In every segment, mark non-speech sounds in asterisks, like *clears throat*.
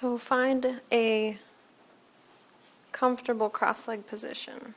So find a comfortable cross leg position.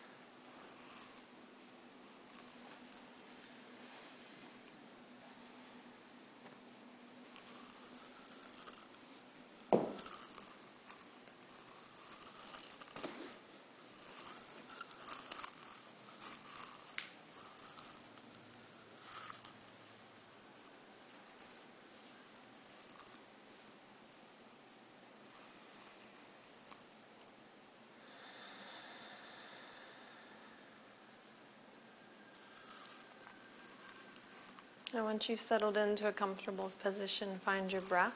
Once you've settled into a comfortable position, find your breath.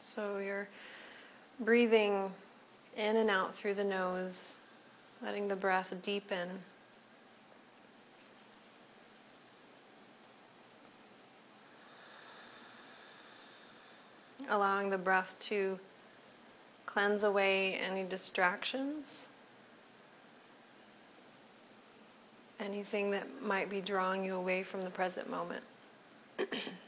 So you're breathing in and out through the nose, letting the breath deepen. Allowing the breath to cleanse away any distractions, anything that might be drawing you away from the present moment. *clears throat*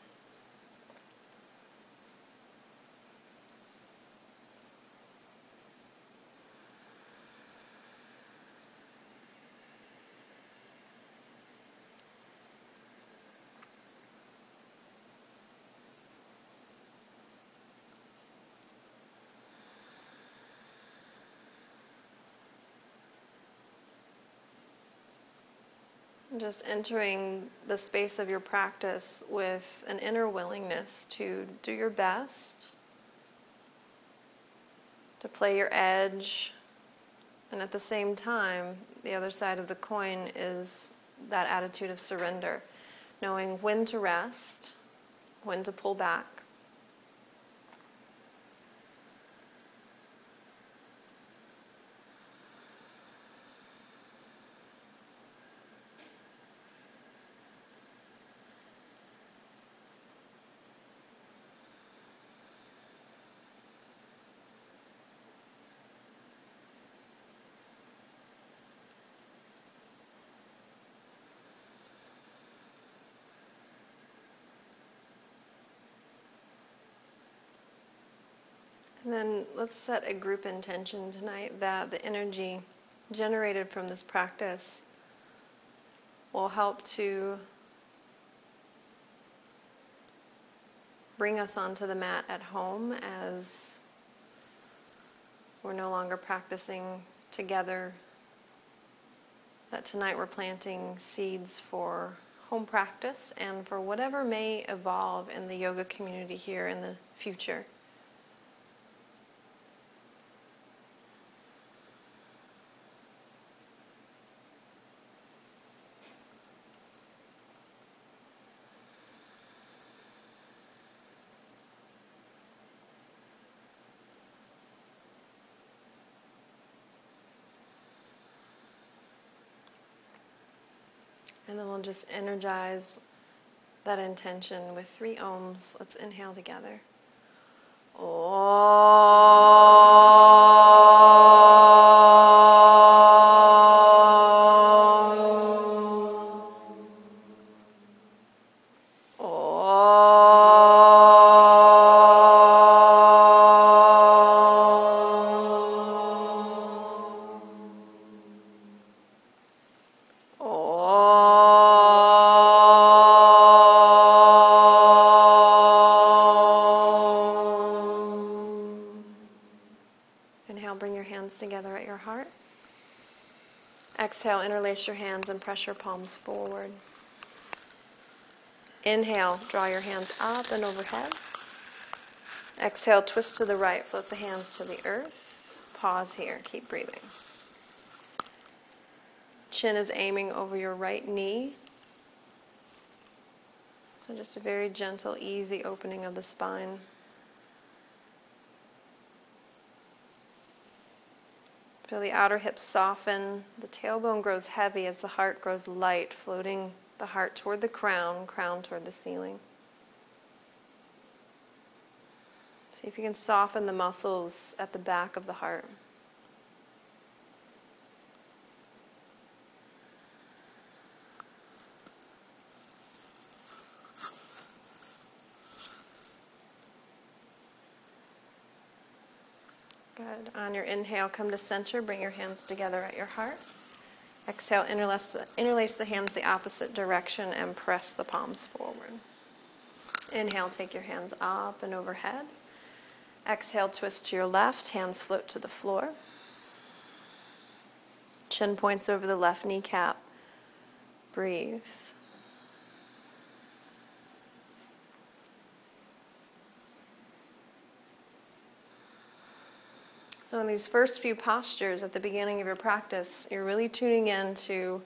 Just entering the space of your practice with an inner willingness to do your best, to play your edge, and at the same time, the other side of the coin is that attitude of surrender, knowing when to rest, when to pull back, And then let's set a group intention tonight that the energy generated from this practice will help to bring us onto the mat at home as we're no longer practicing together. That tonight we're planting seeds for home practice and for whatever may evolve in the yoga community here in the future. Then we'll just energize that intention with three oms. Let's inhale together. Your hands and press your palms forward. Inhale, draw your hands up and overhead. Exhale, twist to the right, flip the hands to the earth. Pause here, keep breathing. Chin is aiming over your right knee. So, just a very gentle, easy opening of the spine. Feel the outer hips soften. The tailbone grows heavy as the heart grows light, floating the heart toward the crown, crown toward the ceiling. See if you can soften the muscles at the back of the heart. Good. On your inhale, come to center. Bring your hands together at your heart. Exhale, interlace the, interlace the hands the opposite direction and press the palms forward. Inhale, take your hands up and overhead. Exhale, twist to your left, hands float to the floor. Chin points over the left kneecap. Breathe. So, in these first few postures at the beginning of your practice, you're really tuning in to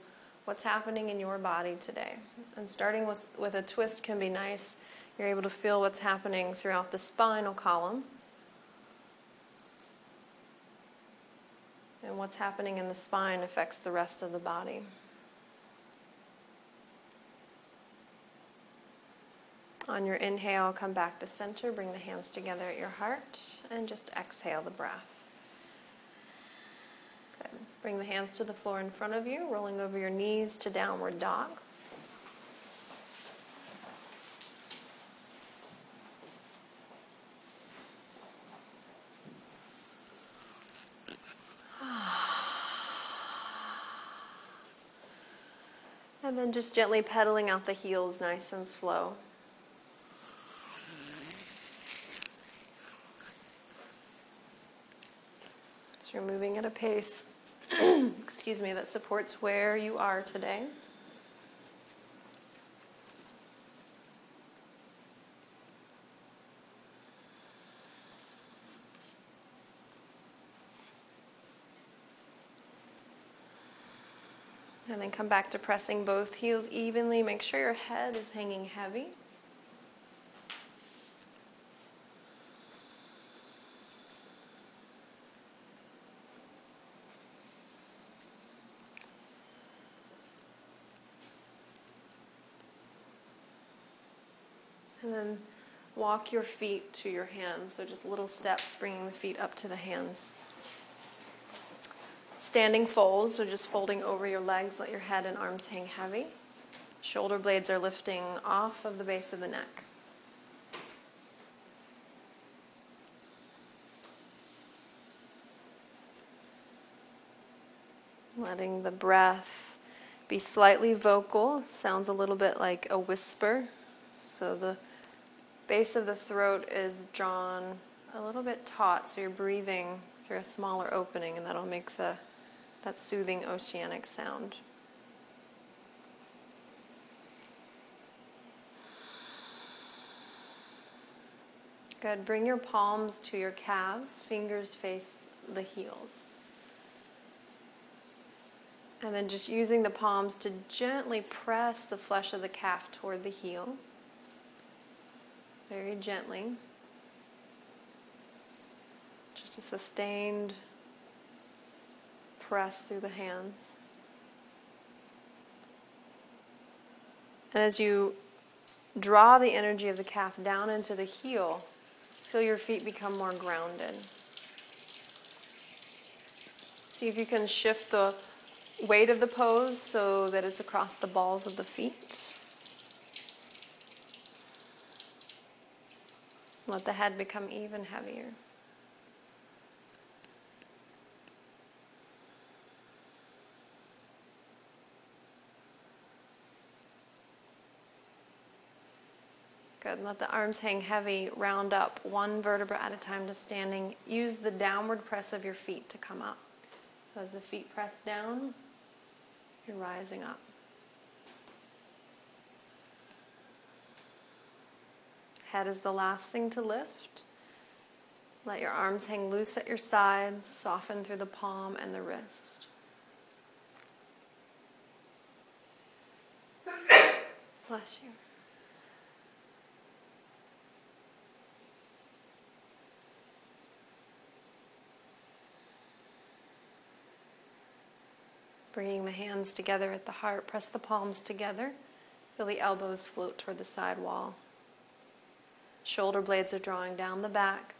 what's happening in your body today. And starting with, with a twist can be nice. You're able to feel what's happening throughout the spinal column. And what's happening in the spine affects the rest of the body. On your inhale, come back to center, bring the hands together at your heart, and just exhale the breath. Bring the hands to the floor in front of you, rolling over your knees to downward dog. *sighs* And then just gently pedaling out the heels nice and slow. So you're moving at a pace *clears throat* excuse me, that supports where you are today. And then come back to pressing both heels evenly. Make sure your head is hanging heavy. And then walk your feet to your hands. So just little steps, bringing the feet up to the hands. Standing folds, so just folding over your legs, let your head and arms hang heavy. Shoulder blades are lifting off of the base of the neck. Letting the breath be slightly vocal, sounds a little bit like a whisper. So the base of the throat is drawn a little bit taut, so you're breathing through a smaller opening, and that'll make the that soothing oceanic sound. Good. Bring your palms to your calves, fingers face the heels. And then just using the palms to gently press the flesh of the calf toward the heel very gently. Just a sustained press through the hands. And as you draw the energy of the calf down into the heel, feel your feet become more grounded. See if you can shift the weight of the pose so that it's across the balls of the feet. Let the head become even heavier. Good. Let the arms hang heavy. Round up one vertebra at a time to standing. Use the downward press of your feet to come up. So as the feet press down, you're rising up. Head is the last thing to lift. Let your arms hang loose at your sides, soften through the palm and the wrist. *coughs* Bless you. Bringing the hands together at the heart, press the palms together. Feel the elbows float toward the side wall. Shoulder blades are drawing down the back.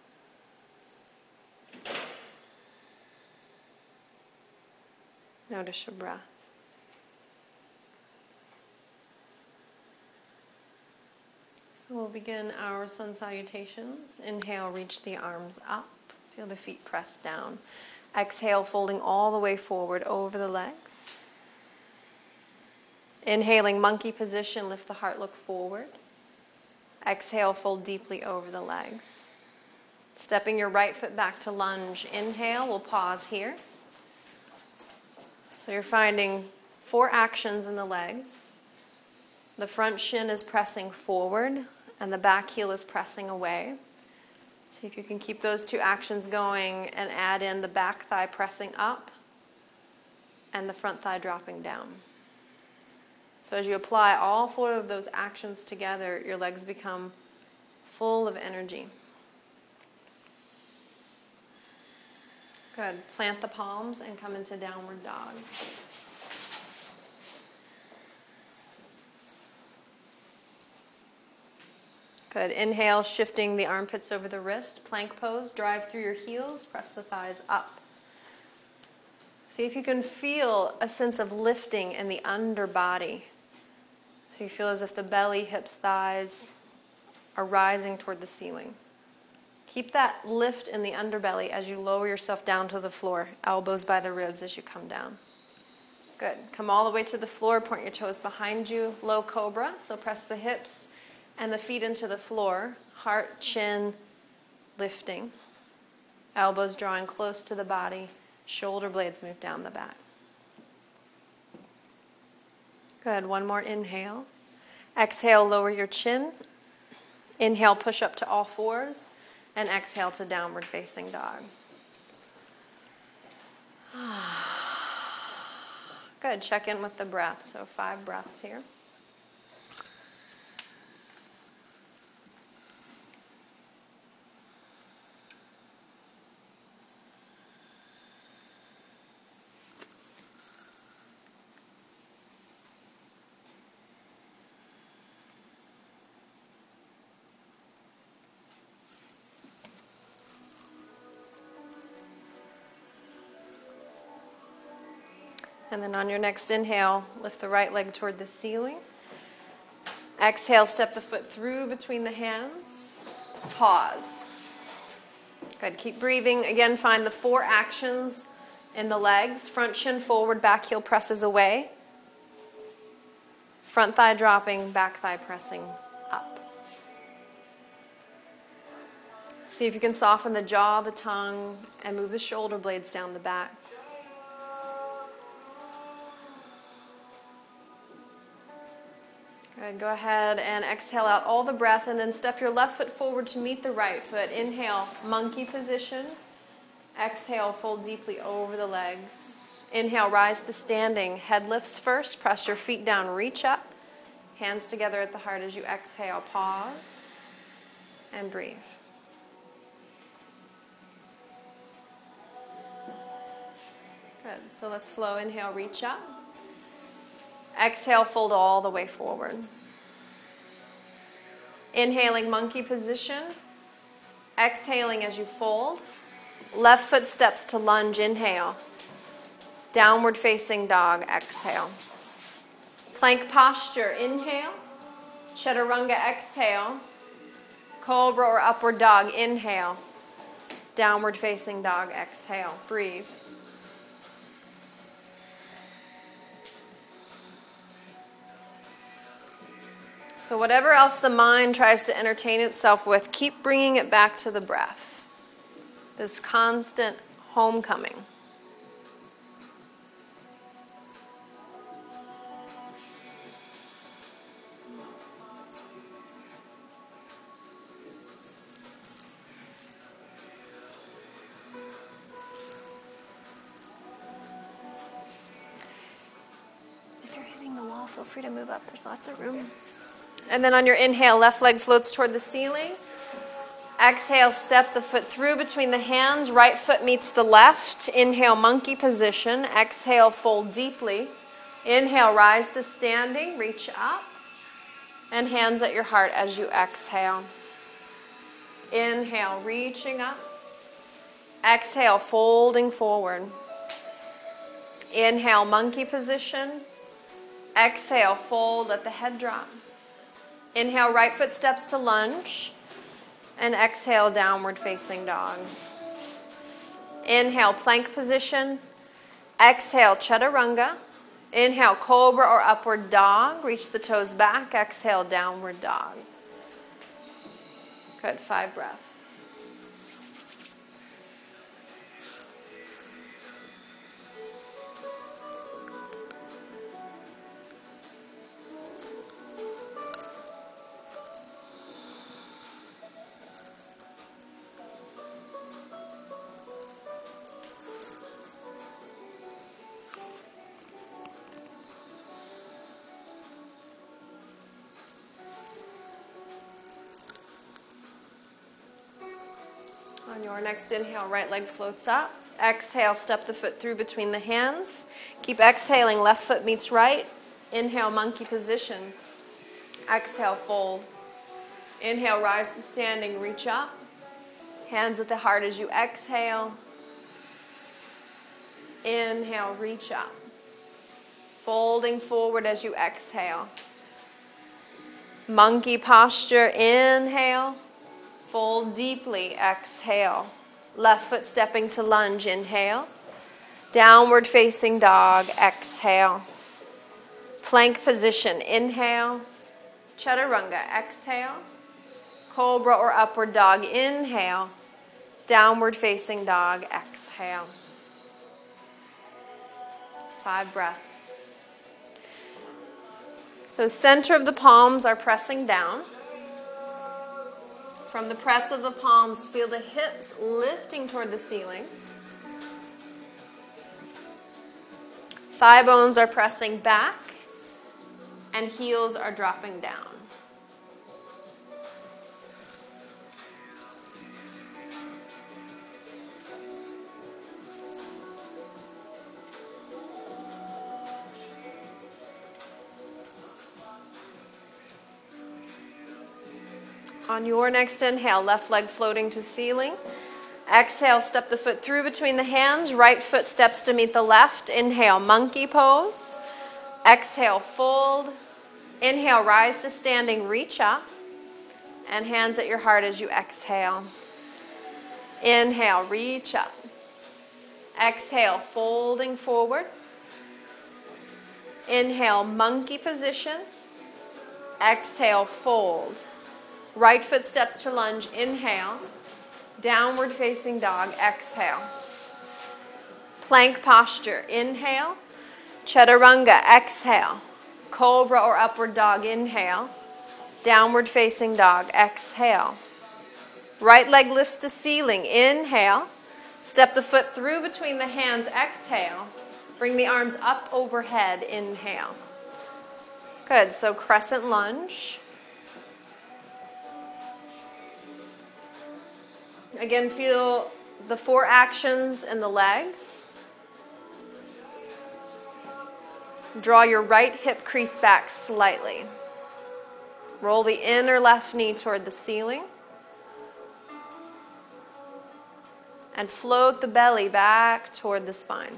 Notice your breath. So we'll begin our sun salutations. Inhale, reach the arms up. Feel the feet pressed down. Exhale, folding all the way forward over the legs. Inhaling, monkey position, lift the heart, look forward. Exhale, fold deeply over the legs. Stepping your right foot back to lunge. Inhale, we'll pause here. So you're finding four actions in the legs. The front shin is pressing forward, and the back heel is pressing away. See if you can keep those two actions going and add in the back thigh pressing up and the front thigh dropping down. So as you apply all four of those actions together, your legs become full of energy. Good. Plant the palms and come into downward dog. Good. Inhale, shifting the armpits over the wrist. Plank pose. Drive through your heels. Press the thighs up. See if you can feel a sense of lifting in the underbody. So you feel as if the belly, hips, thighs are rising toward the ceiling. Keep that lift in the underbelly as you lower yourself down to the floor, elbows by the ribs as you come down. Good. Come all the way to the floor, point your toes behind you, low cobra. So press the hips and the feet into the floor, heart, chin lifting, elbows drawing close to the body, shoulder blades move down the back. Good. One more inhale. Exhale, lower your chin. Inhale, push up to all fours. And exhale to downward facing dog. *sighs* Good. Check in with the breath. So, five breaths here. And then on your next inhale, lift the right leg toward the ceiling. Exhale, step the foot through between the hands. Pause. Good. Keep breathing. Again, find the four actions in the legs front shin forward, back heel presses away. Front thigh dropping, back thigh pressing up. See if you can soften the jaw, the tongue, and move the shoulder blades down the back. Good. Go ahead and exhale out all the breath and then step your left foot forward to meet the right foot. Inhale, monkey position. Exhale, fold deeply over the legs. Inhale, rise to standing. Head lifts first. Press your feet down, reach up. Hands together at the heart as you exhale. Pause and breathe. Good. So let's flow. Inhale, reach up. Exhale, fold all the way forward. Inhaling monkey position. Exhaling as you fold. Left foot steps to lunge. Inhale. Downward facing dog. Exhale. Plank posture. Inhale. Chaturanga. Exhale. Cobra or upward dog. Inhale. Downward facing dog. Exhale. Breathe. So, whatever else the mind tries to entertain itself with, keep bringing it back to the breath. This constant homecoming. If you're hitting the wall, feel free to move up. There's lots of room. And then on your inhale, left leg floats toward the ceiling. Exhale, step the foot through between the hands. Right foot meets the left. Inhale, monkey position. Exhale, fold deeply. Inhale, rise to standing. Reach up. And hands at your heart as you exhale. Inhale, reaching up. Exhale, folding forward. Inhale, monkey position. Exhale, fold, let the head drop. Inhale, right foot steps to lunge. And exhale, downward facing dog. Inhale, plank position. Exhale, chaturanga. Inhale, cobra or upward dog. Reach the toes back. Exhale, downward dog. Good. Five breaths. On your next inhale, right leg floats up. Exhale, step the foot through between the hands. Keep exhaling, left foot meets right. Inhale, monkey position. Exhale, fold. Inhale, rise to standing, reach up. Hands at the heart as you exhale. Inhale, reach up. Folding forward as you exhale. Monkey posture, inhale. Fold deeply, exhale. Left foot stepping to lunge, inhale. Downward facing dog, exhale. Plank position, inhale. Chaturanga, exhale. Cobra or upward dog, inhale. Downward facing dog, exhale. Five breaths. So, center of the palms are pressing down. From the press of the palms, feel the hips lifting toward the ceiling. Thigh bones are pressing back, and heels are dropping down. On your next inhale, left leg floating to ceiling. Exhale, step the foot through between the hands. Right foot steps to meet the left. Inhale, monkey pose. Exhale, fold. Inhale, rise to standing, reach up. And hands at your heart as you exhale. Inhale, reach up. Exhale, folding forward. Inhale, monkey position. Exhale, fold. Right foot steps to lunge, inhale. Downward facing dog, exhale. Plank posture, inhale. Chaturanga, exhale. Cobra or upward dog, inhale. Downward facing dog, exhale. Right leg lifts to ceiling, inhale. Step the foot through between the hands, exhale. Bring the arms up overhead, inhale. Good, so crescent lunge. Again, feel the four actions in the legs. Draw your right hip crease back slightly. Roll the inner left knee toward the ceiling. And float the belly back toward the spine.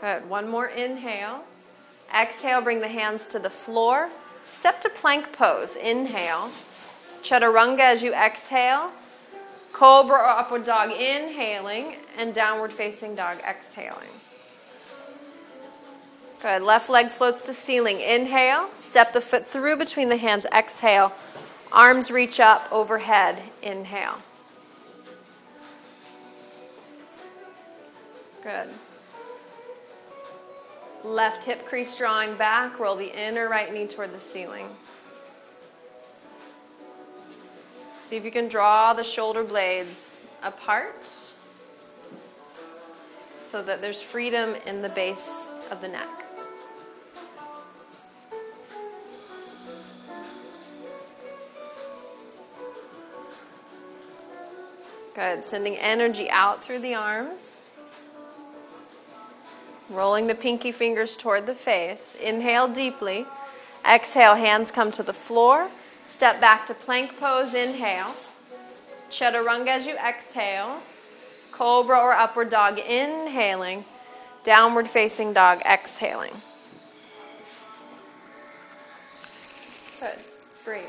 Good. One more inhale. Exhale, bring the hands to the floor. Step to plank pose. Inhale. Chaturanga as you exhale. Cobra or upward dog inhaling and downward facing dog exhaling. Good. Left leg floats to ceiling. Inhale. Step the foot through between the hands. Exhale. Arms reach up overhead. Inhale. Good. Left hip crease drawing back. Roll the inner right knee toward the ceiling. See if you can draw the shoulder blades apart so that there's freedom in the base of the neck. Good. Sending energy out through the arms. Rolling the pinky fingers toward the face. Inhale deeply. Exhale, hands come to the floor. Step back to plank pose, inhale. Chaturanga as you exhale. Cobra or upward dog, inhaling. Downward facing dog, exhaling. Good. Breathe.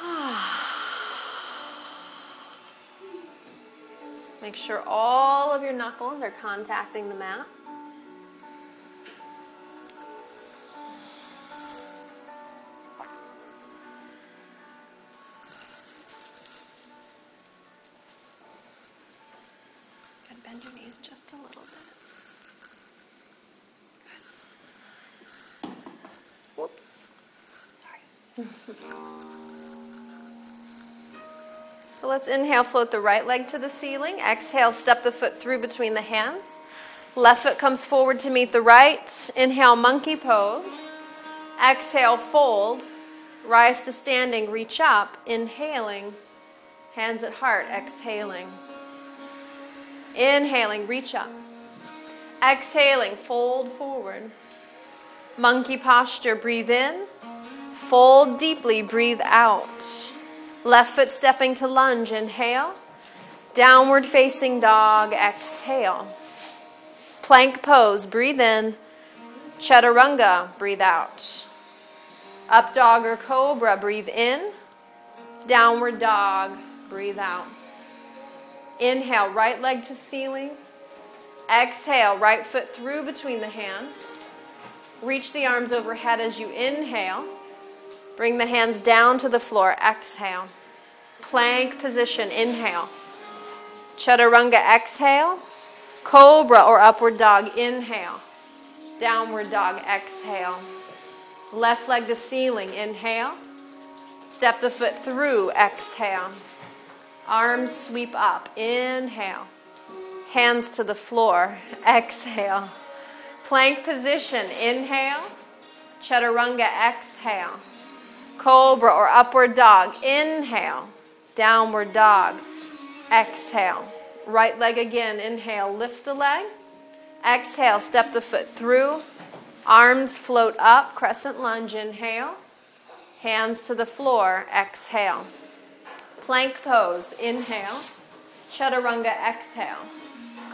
*sighs* Make sure all of your knuckles are contacting the mat. Bend your knees just a little bit. Whoops. Sorry. *laughs* So let's inhale, float the right leg to the ceiling. Exhale, step the foot through between the hands. Left foot comes forward to meet the right. Inhale, monkey pose. Exhale, fold. Rise to standing, reach up. Inhaling, hands at heart. Exhaling. Inhaling, reach up. Exhaling, fold forward. Monkey posture, breathe in. Fold deeply, breathe out. Left foot stepping to lunge, inhale. Downward facing dog, exhale. Plank pose, breathe in. Chaturanga, breathe out. Up dog or cobra, breathe in. Downward dog, breathe out. Inhale, right leg to ceiling. Exhale, right foot through between the hands. Reach the arms overhead as you inhale. Bring the hands down to the floor. Exhale. Plank position. Inhale. Chaturanga. Exhale. Cobra or upward dog. Inhale. Downward dog. Exhale. Left leg to ceiling. Inhale. Step the foot through. Exhale. Arms sweep up. Inhale. Hands to the floor. *laughs* Exhale. Plank position. Inhale. Chaturanga. Exhale. Cobra or upward dog. Inhale. Downward dog. Exhale. Right leg again. Inhale. Lift the leg. Exhale. Step the foot through. Arms float up. Crescent lunge. Inhale. Hands to the floor. Exhale. Plank pose. Inhale. Chaturanga. Exhale.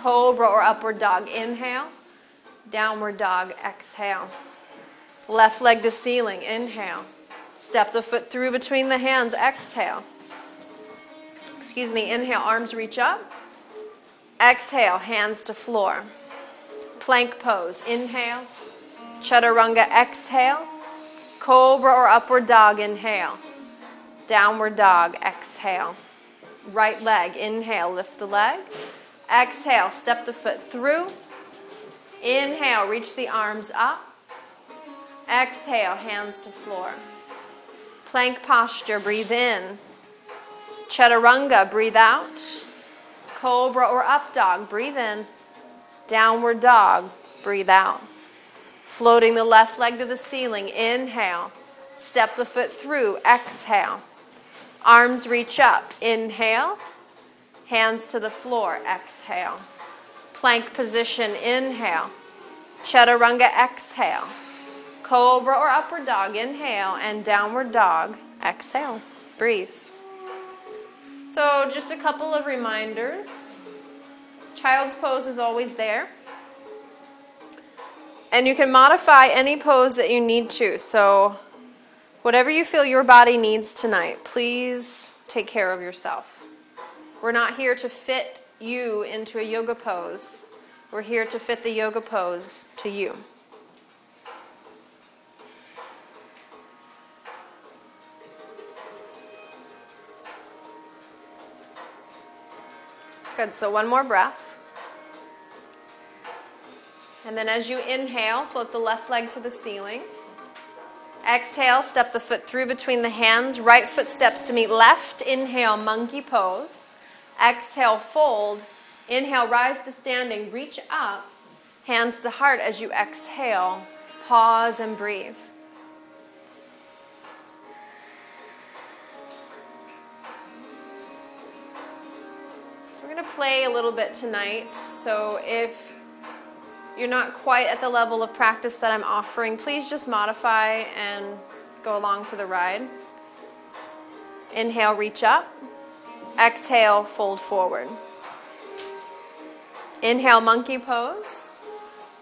Cobra or upward dog. Inhale. Downward dog. Exhale. Left leg to ceiling. Inhale. Step the foot through between the hands. Exhale. Excuse me. Inhale. Arms reach up. Exhale. Hands to floor. Plank pose. Inhale. Chaturanga. Exhale. Cobra or upward dog. Inhale. Downward dog. Exhale. Right leg. Inhale. Lift the leg. Exhale. Step the foot through. Inhale. Reach the arms up. Exhale. Hands to floor. Plank posture, breathe in. Chaturanga, breathe out. Cobra or up dog, breathe in. Downward dog, breathe out. Floating the left leg to the ceiling, inhale. Step the foot through, exhale. Arms reach up, inhale. Hands to the floor, exhale. Plank position, inhale. Chaturanga, exhale. Cobra or upward dog, inhale, and downward dog, exhale. Breathe. So, just a couple of reminders. Child's pose is always there. And you can modify any pose that you need to. So, whatever you feel your body needs tonight, please take care of yourself. We're not here to fit you into a yoga pose, we're here to fit the yoga pose to you. Good. So one more breath. And then as you inhale, float the left leg to the ceiling. Exhale, step the foot through between the hands. Right foot steps to meet left. Inhale, monkey pose. Exhale, fold. Inhale, rise to standing. Reach up. Hands to heart as you exhale. Pause and breathe. So, we're going to play a little bit tonight. So if you're not quite at the level of practice that I'm offering, please just modify and go along for the ride. Inhale, reach up. Exhale, fold forward. Inhale, monkey pose.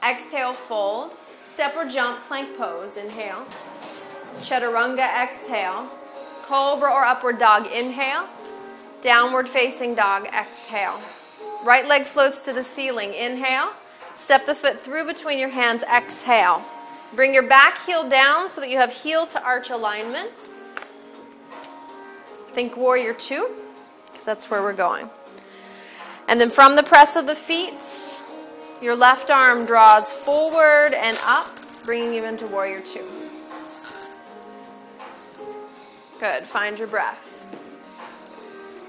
Exhale, fold. Step or jump, plank pose. Inhale. Chaturanga, exhale. Cobra or upward dog, inhale. Downward facing dog, exhale. Right leg floats to the ceiling, inhale. Step the foot through between your hands, exhale. Bring your back heel down so that you have heel to arch alignment. Think warrior two, because that's where we're going. And then from the press of the feet, your left arm draws forward and up, bringing you into warrior two. Good. Find your breath.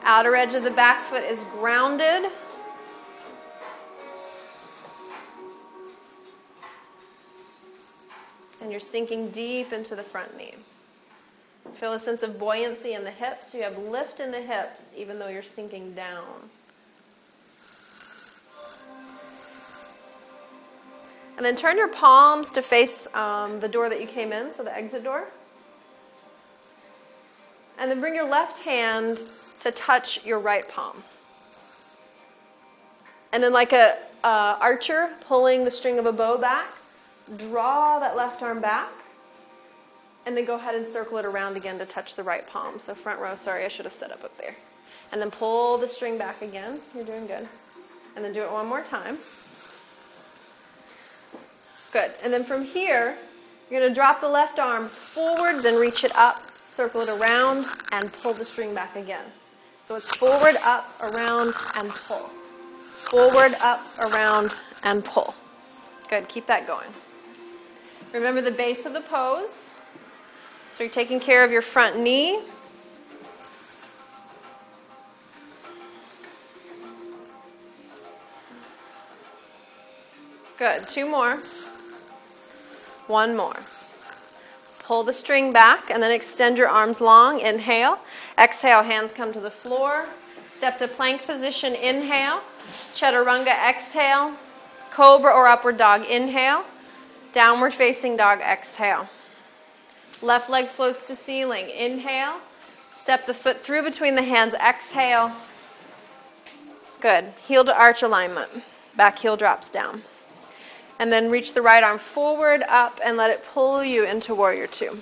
Outer edge of the back foot is grounded. And you're sinking deep into the front knee. Feel a sense of buoyancy in the hips. You have lift in the hips, even though you're sinking down. And then turn your palms to face um, the door that you came in, so the exit door. And then bring your left hand to touch your right palm. And then, like a uh, archer pulling the string of a bow back, draw that left arm back. And then go ahead and circle it around again to touch the right palm. So, front row, sorry, I should have set up up there. And then pull the string back again. You're doing good. And then do it one more time. Good. And then from here, you're going to drop the left arm forward, then reach it up, circle it around, and pull the string back again. So it's forward, up, around, and pull. Forward, up, around, and pull. Good. Keep that going. Remember the base of the pose. So you're taking care of your front knee. Good. Two more. One more. Pull the string back and then extend your arms long. Inhale. Exhale, hands come to the floor. Step to plank position. Inhale. Chaturanga, exhale. Cobra or upward dog, inhale. Downward facing dog, exhale. Left leg floats to ceiling. Inhale. Step the foot through between the hands. Exhale. Good. Heel to arch alignment. Back heel drops down. And then reach the right arm forward, up, and let it pull you into warrior two.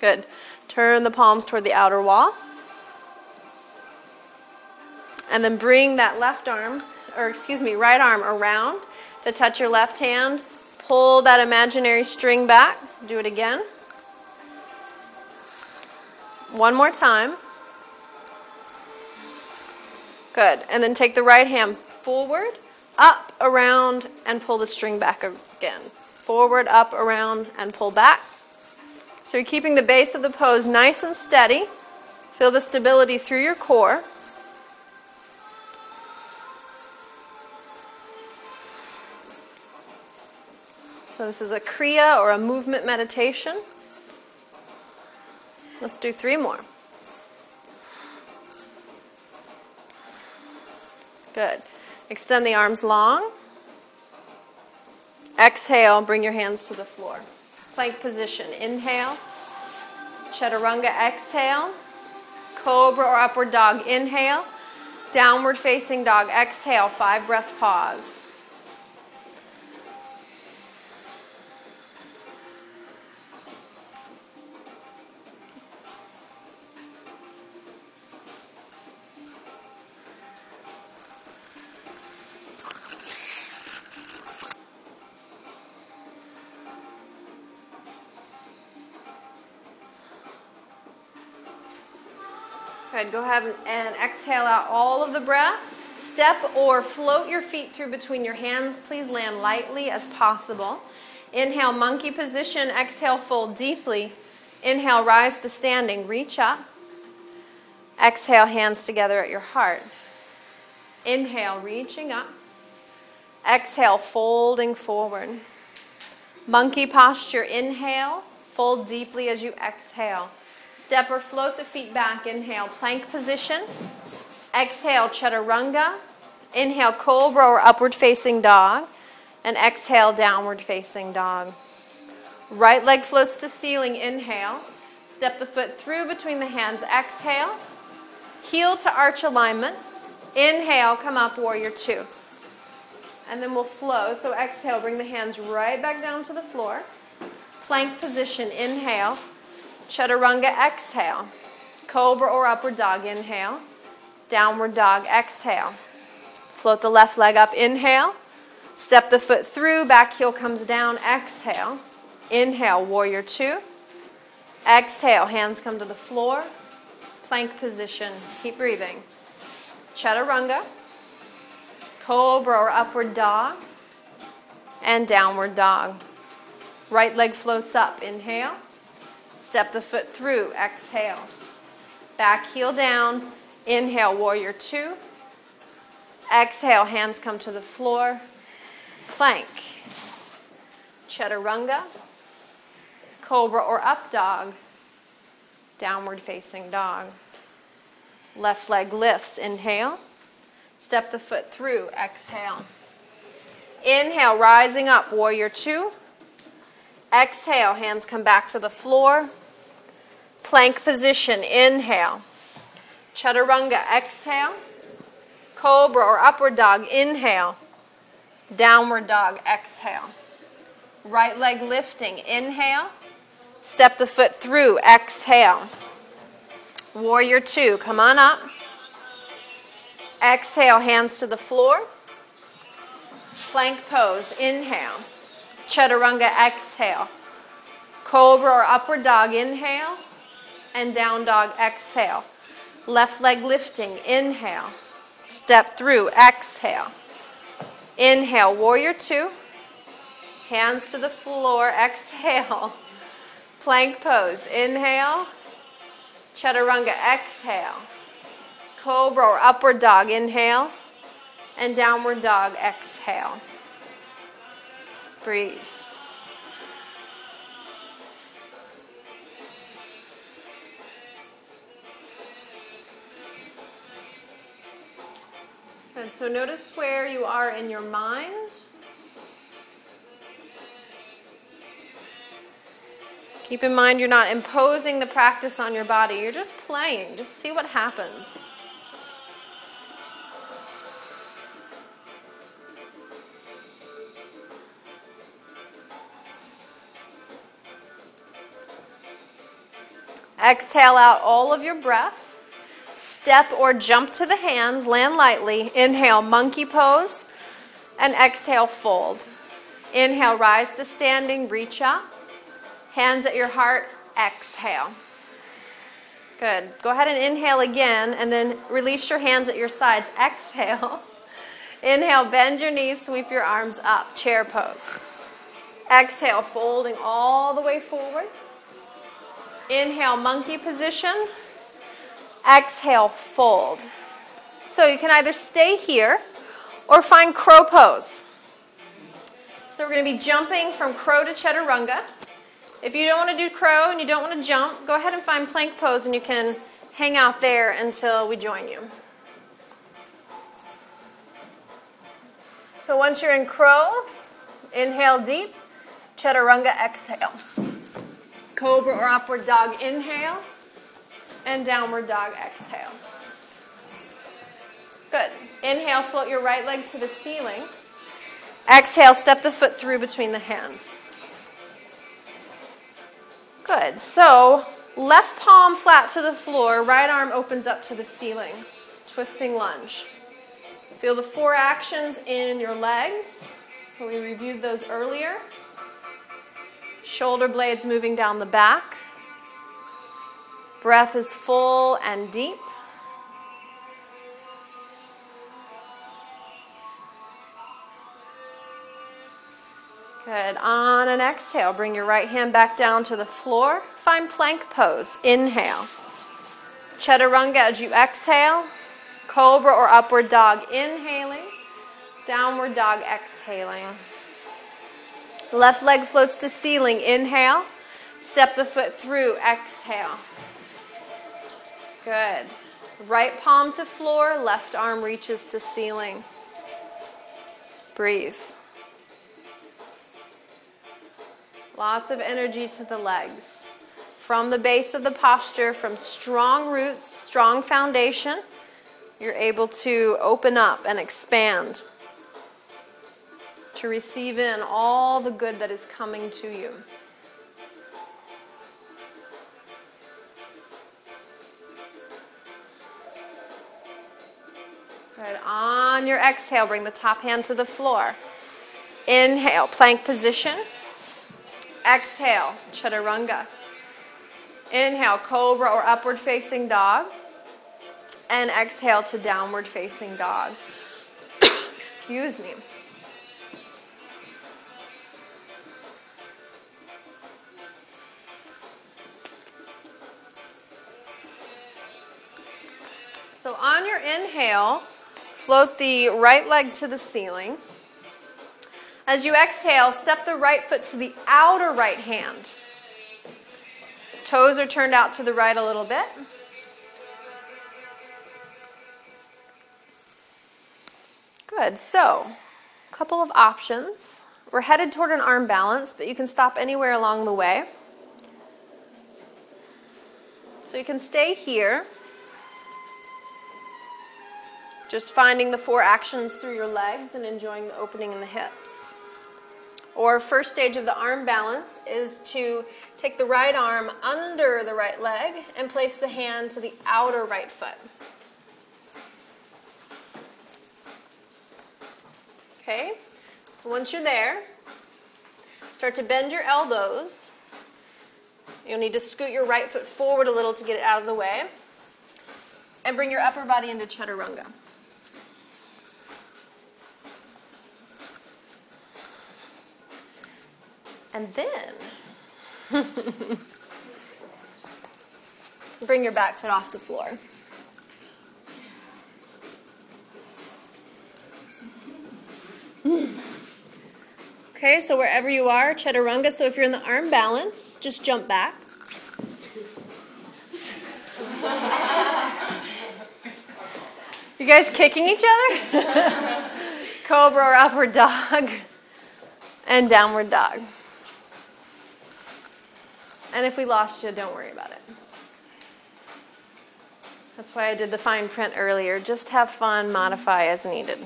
Good. Turn the palms toward the outer wall. And then bring that left arm, or excuse me, right arm around to touch your left hand. Pull that imaginary string back. Do it again. One more time. Good. And then take the right hand forward, up, around, and pull the string back again. Forward, up, around, and pull back. So you're keeping the base of the pose nice and steady. Feel the stability through your core. So this is a Kriya or a movement meditation. Let's do three more. Good. Extend the arms long. Exhale, bring your hands to the floor. Plank position. Inhale. Chaturanga, exhale. Cobra or upward dog, inhale. Downward facing dog, exhale. Five breath pause. Go ahead and exhale out all of the breath. Step or float your feet through between your hands. Please land lightly as possible. Inhale, monkey position. Exhale, fold deeply. Inhale, rise to standing. Reach up. Exhale, hands together at your heart. Inhale, reaching up. Exhale, folding forward. Monkey posture. Inhale, fold deeply as you exhale. Step or float the feet back. Inhale, plank position. Exhale, chaturanga. Inhale, cobra or upward facing dog. And exhale, downward facing dog. Right leg floats to ceiling. Inhale. Step the foot through between the hands. Exhale. Heel to arch alignment. Inhale, come up, warrior two. And then we'll flow. So exhale, bring the hands right back down to the floor. Plank position, inhale. Chaturanga, exhale. Cobra or upward dog, inhale. Downward dog, exhale. Float the left leg up, inhale. Step the foot through, back heel comes down, exhale. Inhale, warrior two. Exhale, hands come to the floor. Plank position, keep breathing. Chaturanga, cobra or upward dog, and downward dog. Right leg floats up, inhale. Step the foot through, exhale. Back heel down, inhale, warrior two. Exhale, hands come to the floor. Plank. Chaturanga, cobra or up dog, downward facing dog. Left leg lifts, inhale. Step the foot through, exhale. Inhale, rising up, warrior two. Exhale, hands come back to the floor. Plank position, inhale. Chaturanga, exhale. Cobra or upward dog, inhale. Downward dog, exhale. Right leg lifting, inhale. Step the foot through, exhale. Warrior two, come on up. Exhale, hands to the floor. Plank pose, inhale. Chaturanga, exhale. Cobra or upward dog, inhale. And down dog, exhale. Left leg lifting, inhale. Step through, exhale. Inhale, warrior two. Hands to the floor, exhale. *laughs* Plank pose, inhale. Chaturanga, exhale. Cobra or upward dog, inhale. And downward dog, exhale. Breathe. And so notice where you are in your mind. Keep in mind you're not imposing the practice on your body, you're just playing. Just see what happens. Exhale out all of your breath. Step or jump to the hands, land lightly. Inhale, monkey pose. And exhale, fold. Inhale, rise to standing, reach up. Hands at your heart, exhale. Good. Go ahead and inhale again and then release your hands at your sides. *laughs* Exhale. Inhale, bend your knees, sweep your arms up, chair pose. Exhale, folding all the way forward. Inhale, monkey position. Exhale, fold. So you can either stay here or find crow pose. So we're going to be jumping from crow to chaturanga. If you don't want to do crow and you don't want to jump, go ahead and find plank pose and you can hang out there until we join you. So once you're in crow, inhale deep, chaturanga exhale. Cobra or upward dog inhale, and downward dog exhale. Good. Inhale, float your right leg to the ceiling. Exhale, step the foot through between the hands. Good. So, left palm flat to the floor, right arm opens up to the ceiling. Twisting lunge. Feel the four actions in your legs. So, we reviewed those earlier. Shoulder blades moving down the back. Breath is full and deep. Good. On an exhale, bring your right hand back down to the floor. Find plank pose. Inhale. Chaturanga as you exhale. Cobra or upward dog inhaling. Downward dog exhaling. Left leg floats to ceiling. Inhale. Step the foot through. Exhale. Good. Right palm to floor, left arm reaches to ceiling. Breathe. Lots of energy to the legs. from the base of the posture, from strong roots, strong foundation, you're able to open up and expand to receive in all the good that is coming to you. On your exhale, bring the top hand to the floor. Inhale, plank position. Exhale, chaturanga. Inhale, cobra or upward facing dog. And exhale to downward facing dog. *coughs* Excuse me. So on your inhale, float the right leg to the ceiling. As you exhale, step the right foot to the outer right hand. Toes are turned out to the right a little bit. Good. So, a couple of options. We're headed toward an arm balance, but you can stop anywhere along the way. So you can stay here just finding the four actions through your legs and enjoying the opening in the hips. Or, first stage of the arm balance is to take the right arm under the right leg and place the hand to the outer right foot. Okay, so once you're there, start to bend your elbows. You'll need to scoot your right foot forward a little to get it out of the way. And bring your upper body into chaturanga. And then *laughs* bring your back foot off the floor. *laughs* Okay, so wherever you are, chaturanga. So if you're in the arm balance, just jump back. *laughs* you guys kicking each other? Cobra or upward dog and downward dog. And if we lost you, don't worry about it. That's why I did the fine print earlier. Just have fun, modify as needed.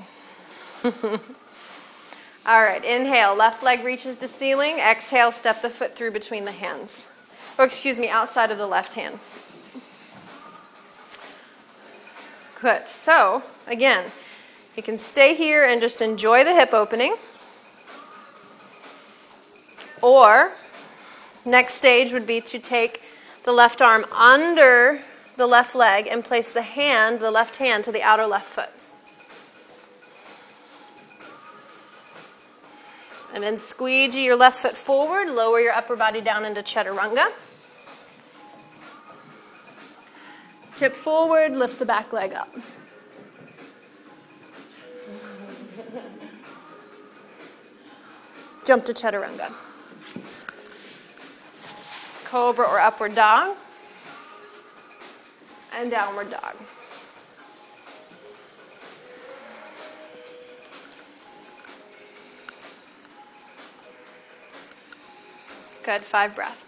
*laughs* All right, inhale, left leg reaches to ceiling. Exhale, step the foot through between the hands. Or excuse me, outside of the left hand. Good. So, again, you can stay here and just enjoy the hip opening. Or Next stage would be to take the left arm under the left leg and place the hand, the left hand, to the outer left foot. And then squeegee your left foot forward, lower your upper body down into chaturanga. Tip forward, lift the back leg up. Jump to chaturanga cobra or upward dog, and downward dog. Good, five breaths.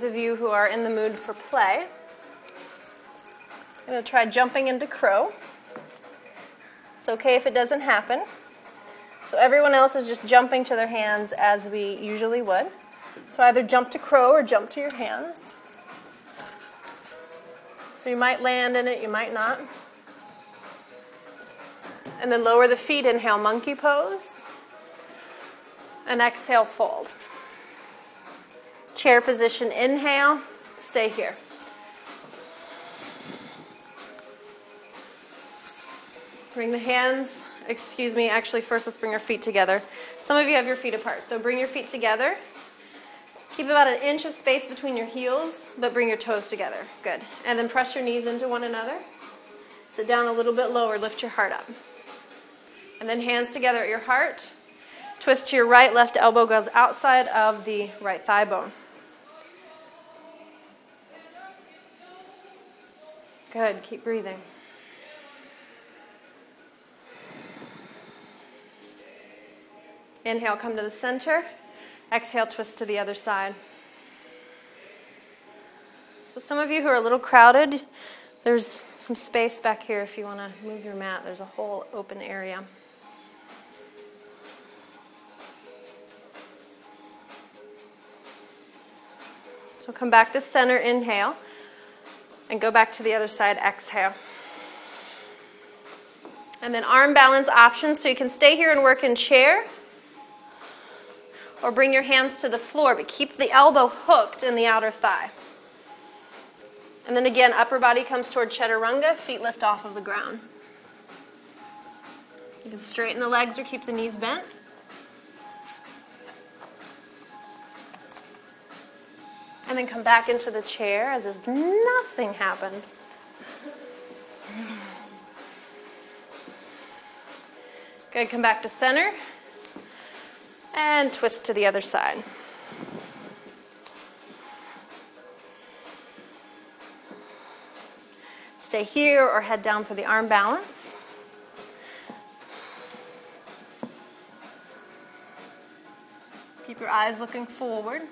Those of you who are in the mood for play, I'm going to try jumping into crow. It's okay if it doesn't happen. So, everyone else is just jumping to their hands as we usually would. So, either jump to crow or jump to your hands. So, you might land in it, you might not. And then lower the feet, inhale, monkey pose. And exhale, fold. Chair position, inhale, stay here. Bring the hands, excuse me, actually, first let's bring our feet together. Some of you have your feet apart, so bring your feet together. Keep about an inch of space between your heels, but bring your toes together. Good. And then press your knees into one another. Sit down a little bit lower, lift your heart up. And then hands together at your heart. Twist to your right, left elbow goes outside of the right thigh bone. Good, keep breathing. Inhale, come to the center. Exhale, twist to the other side. So, some of you who are a little crowded, there's some space back here if you want to move your mat. There's a whole open area. So, come back to center, inhale, and go back to the other side, exhale. And then arm balance options, so you can stay here and work in chair or bring your hands to the floor, but keep the elbow hooked in the outer thigh. And then again, upper body comes toward chaturanga, feet lift off of the ground. You can straighten the legs or keep the knees bent. And then come back into the chair as if nothing happened. Good, come back to center and twist to the other side. Stay here or head down for the arm balance. Keep your eyes looking forward.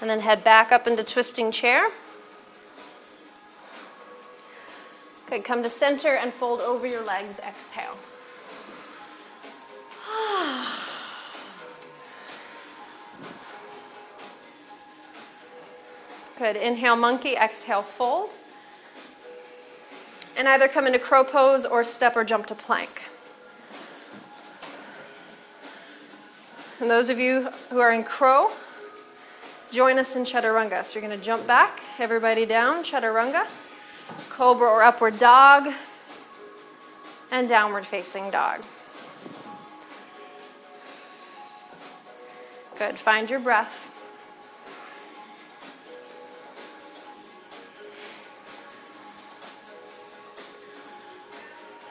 And then head back up into twisting chair. Good. Come to center and fold over your legs. Exhale. *sighs* Good. Inhale, monkey. Exhale, fold. And either come into crow pose or step or jump to plank. And those of you who are in crow, join us in chaturanga. So you're going to jump back, everybody down, chaturanga cobra or upward dog, and downward facing dog. Good. Find your breath.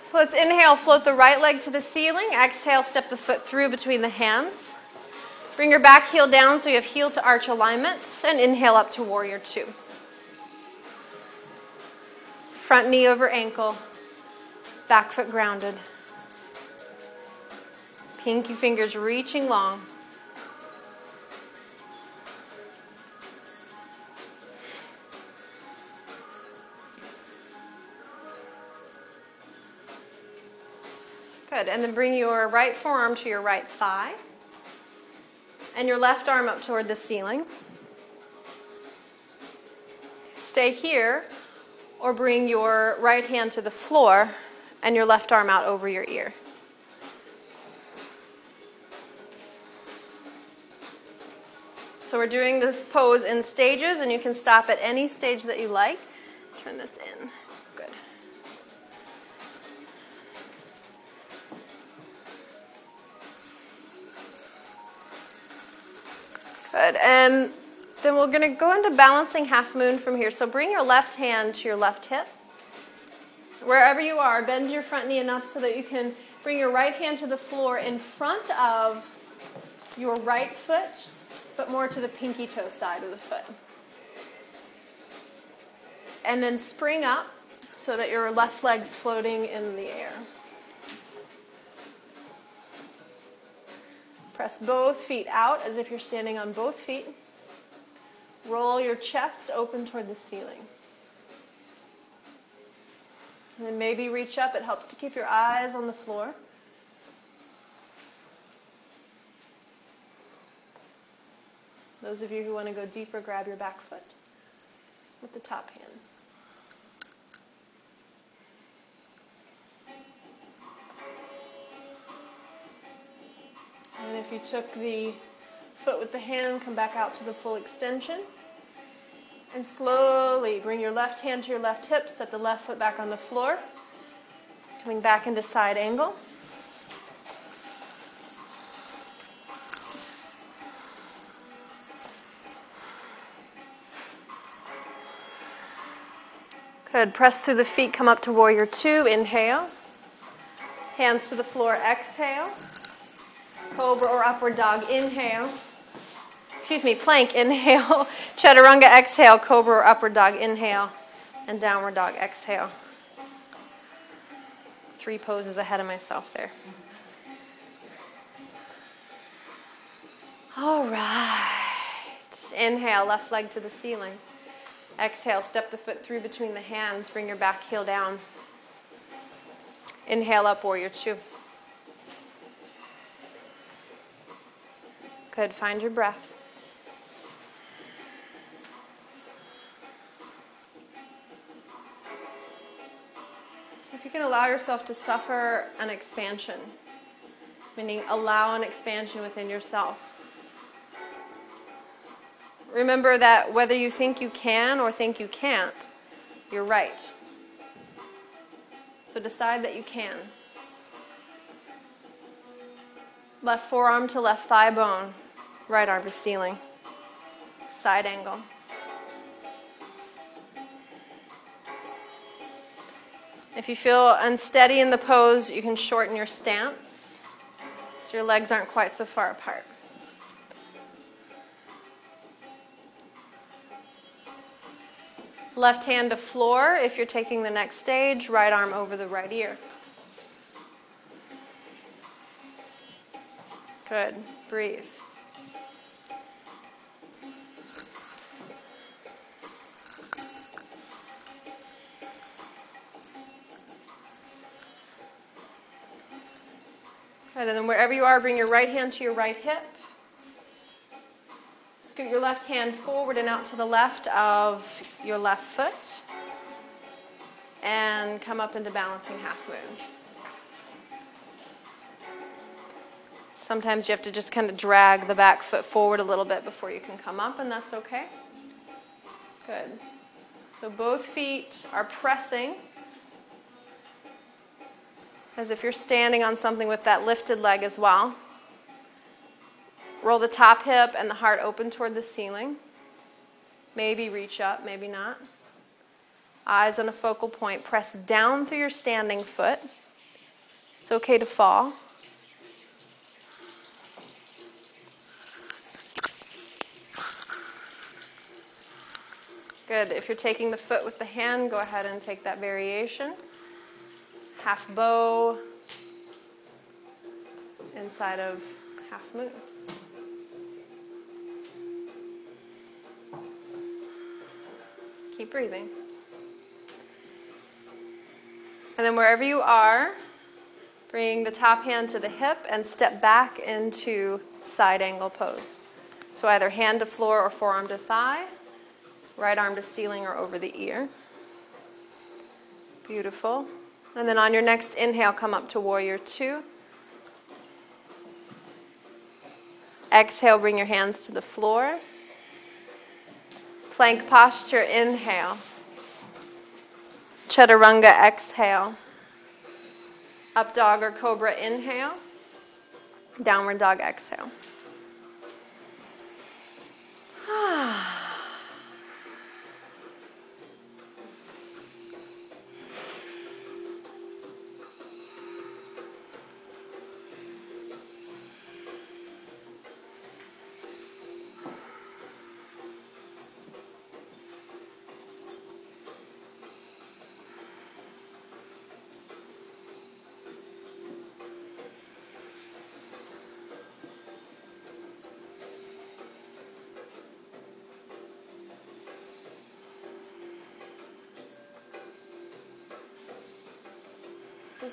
So let's inhale, float the right leg to the ceiling. Exhale, step the foot through between the hands. Bring your back heel down so you have heel to arch alignment. And inhale up to warrior two. Front knee over ankle, back foot grounded. Pinky fingers reaching long. Good. And then bring your right forearm to your right thigh and your left arm up toward the ceiling. Stay here or bring your right hand to the floor and your left arm out over your ear. So we're doing the pose in stages, and you can stop at any stage that you like. Turn this in. Good. And then we're going to go into balancing half moon from here. So bring your left hand to your left hip. Wherever you are, bend your front knee enough so that you can bring your right hand to the floor in front of your right foot, but more to the pinky toe side of the foot. And then spring up so that your left leg's floating in the air. Press both feet out as if you're standing on both feet. Roll your chest open toward the ceiling. And then maybe reach up. It helps to keep your eyes on the floor. Those of you who want to go deeper, grab your back foot with the top hand. And if you took the foot with the hand, come back out to the full extension. And slowly bring your left hand to your left hip, set the left foot back on the floor, coming back into side angle. Good. Press through the feet, come up to warrior two. Inhale. Hands to the floor, exhale. Cobra or upward dog, inhale. Excuse me, plank, inhale. *laughs* Chaturanga, exhale. Cobra or upward dog, inhale. And downward dog, exhale. Three poses ahead of myself there. All right. Inhale, left leg to the ceiling. Exhale, step the foot through between the hands. Bring your back heel down. Inhale up, warrior two. Good. Find your breath. So, if you can allow yourself to suffer an expansion, meaning allow an expansion within yourself. Remember that whether you think you can or think you can't, you're right. So decide that you can. Left forearm to left thigh bone, right arm to ceiling. Side angle. If you feel unsteady in the pose, you can shorten your stance so your legs aren't quite so far apart. Left hand to floor if you're taking the next stage, right arm over the right ear. Good. Breathe. Good. And then wherever you are, bring your right hand to your right hip. Scoot your left hand forward and out to the left of your left foot. And come up into balancing half moon. Sometimes you have to just kind of drag the back foot forward a little bit before you can come up, and that's okay. Good. So both feet are pressing as if you're standing on something with that lifted leg as well. Roll the top hip and the heart open toward the ceiling. Maybe reach up, maybe not. Eyes on a focal point. Press down through your standing foot. It's okay to fall. Good. If you're taking the foot with the hand, go ahead and take that variation. Half bow inside of half moon. Keep breathing. And then wherever you are, bring the top hand to the hip and step back into side angle pose. So either hand to floor or forearm to thigh, right arm to ceiling or over the ear. Beautiful. And then on your next inhale, come up to warrior two. Exhale, bring your hands to the floor. Plank posture, inhale. Chaturanga, exhale. Up dog or cobra, inhale. Downward dog, exhale.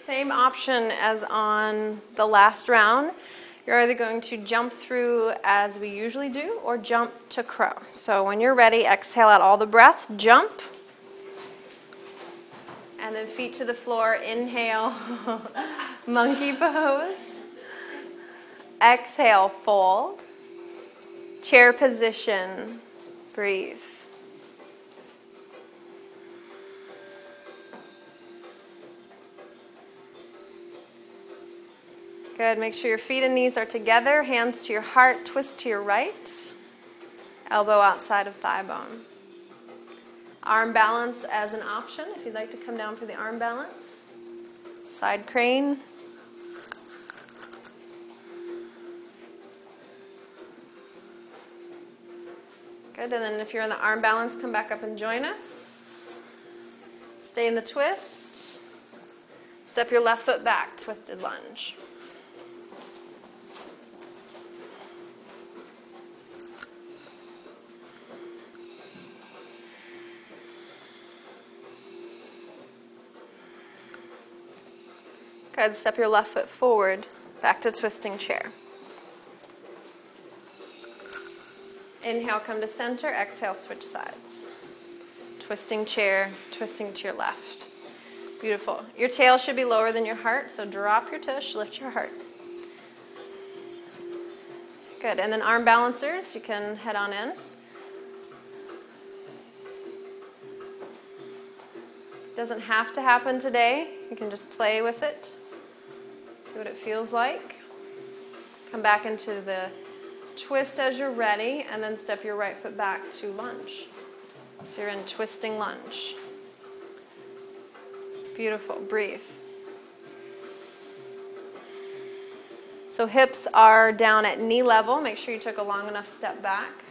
Same option as on the last round. You're either going to jump through as we usually do or jump to crow. So when you're ready, exhale out all the breath, jump. And then feet to the floor, inhale, *laughs* monkey pose. Exhale, fold. Chair position, breathe. Good. Make sure your feet and knees are together, hands to your heart, twist to your right, elbow outside of thigh bone. Arm balance as an option if you'd like to come down for the arm balance. Side crane. Good, and then if you're in the arm balance, come back up and join us. Stay in the twist. Step your left foot back, twisted lunge. Good. Step your left foot forward, back to twisting chair. Inhale, come to center. Exhale, switch sides. Twisting chair, twisting to your left. Beautiful. Your tail should be lower than your heart, so drop your tush, lift your heart. Good. And then arm balancers, you can head on in. Doesn't have to happen today. You can just play with it. See what it feels like. Come back into the twist as you're ready, and then step your right foot back to lunge. So you're in twisting lunge. Beautiful. Breathe. So hips are down at knee level. Make sure you took a long enough step back.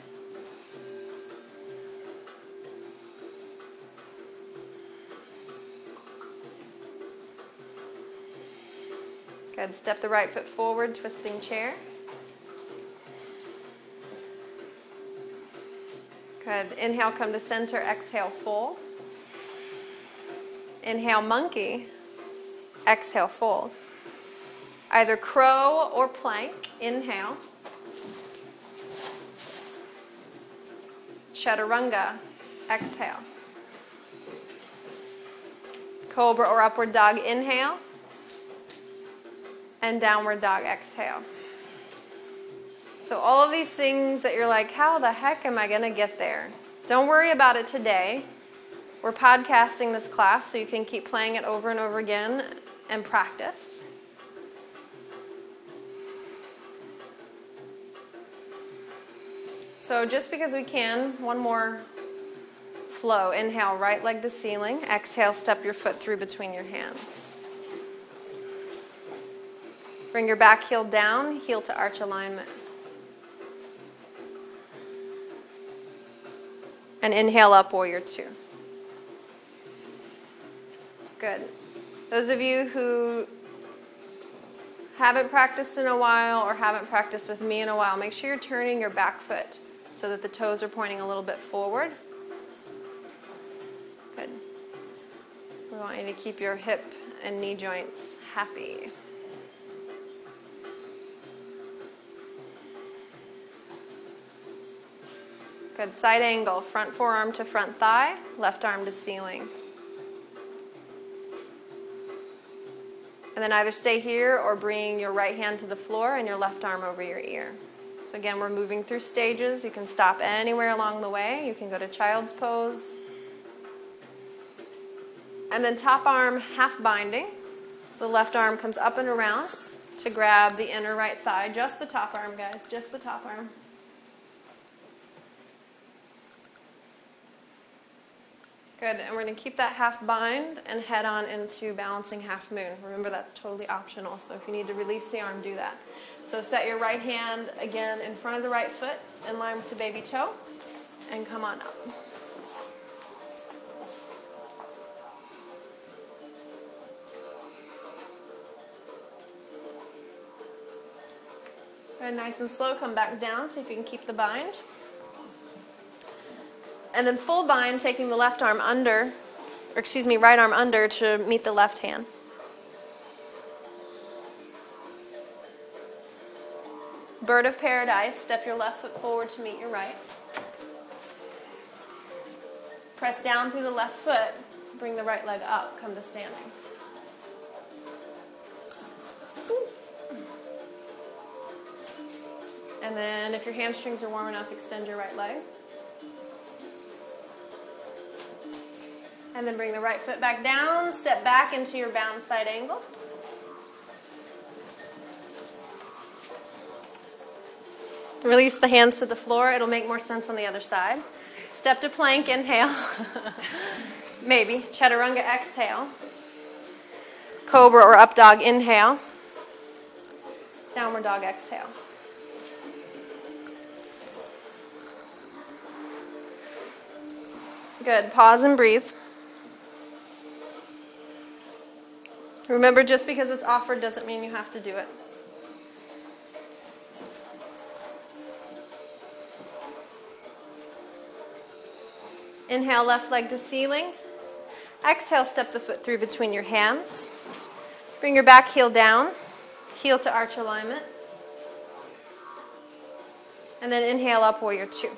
Step the right foot forward, twisting chair. Good. Inhale, come to center. Exhale, fold. Inhale, monkey. Exhale, fold. Either crow or plank. Inhale. Chaturanga. Exhale. Cobra or upward dog. Inhale and downward dog exhale. So, all of these things that you're like, how the heck am I going to get there? Don't worry about it today. We're podcasting this class so you can keep playing it over and over again and practice. So, just because we can, one more flow. Inhale, right leg to ceiling. Exhale, step your foot through between your hands. Bring your back heel down, heel to arch alignment. And inhale up, warrior two. Good. Those of you who haven't practiced in a while or haven't practiced with me in a while, make sure you're turning your back foot so that the toes are pointing a little bit forward. Good. We want you to keep your hip and knee joints happy. Good. Side angle. Front forearm to front thigh, left arm to ceiling. And then either stay here or bring your right hand to the floor and your left arm over your ear. So again, we're moving through stages. You can stop anywhere along the way. You can go to child's pose. And then top arm half binding. So the left arm comes up and around to grab the inner right thigh. Just the top arm, guys. Just the top arm. Good, and we're going to keep that half bind and head on into balancing half moon. Remember, that's totally optional, so if you need to release the arm, do that. So set your right hand again in front of the right foot, in line with the baby toe, and come on up. Good, nice and slow, come back down, see if you can keep the bind. And then full bind, taking the left arm under, or excuse me, right arm under to meet the left hand. Bird of paradise, step your left foot forward to meet your right. Press down through the left foot, bring the right leg up, come to standing. And then, if your hamstrings are warm enough, extend your right leg. And then bring the right foot back down, step back into your bound side angle. Release the hands to the floor. It'll make more sense on the other side. Step to plank, inhale. *laughs* Maybe. Chaturanga, exhale. Cobra or up dog, inhale. Downward dog, exhale. Good. Pause and breathe. Remember, just because it's offered doesn't mean you have to do it. Inhale, left leg to ceiling. Exhale, step the foot through between your hands. Bring your back heel down, heel to arch alignment. And then inhale up, warrior two.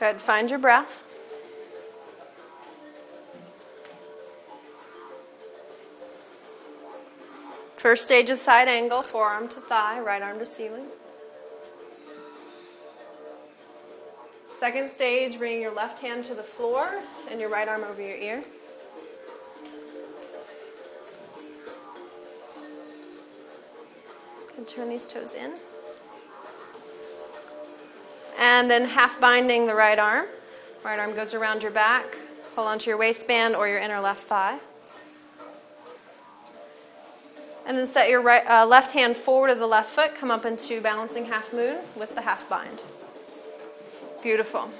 Good. Find your breath. First stage of side angle, forearm to thigh, right arm to ceiling. Second stage, bringing your left hand to the floor and your right arm over your ear. And turn these toes in. And then half binding the right arm. Right arm goes around your back. Hold onto your waistband or your inner left thigh. And then set your right, uh, left hand forward of the left foot. Come up into balancing half moon with the half bind. Beautiful.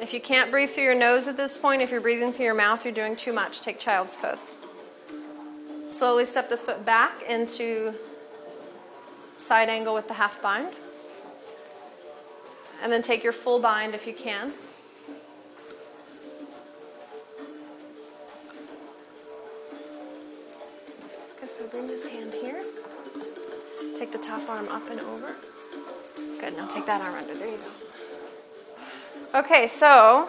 If you can't breathe through your nose at this point, if you're breathing through your mouth, you're doing too much. Take child's pose. Slowly step the foot back into side angle with the half bind. And then take your full bind if you can. The top arm up and over. Good, now take that arm under. There you go. Okay, so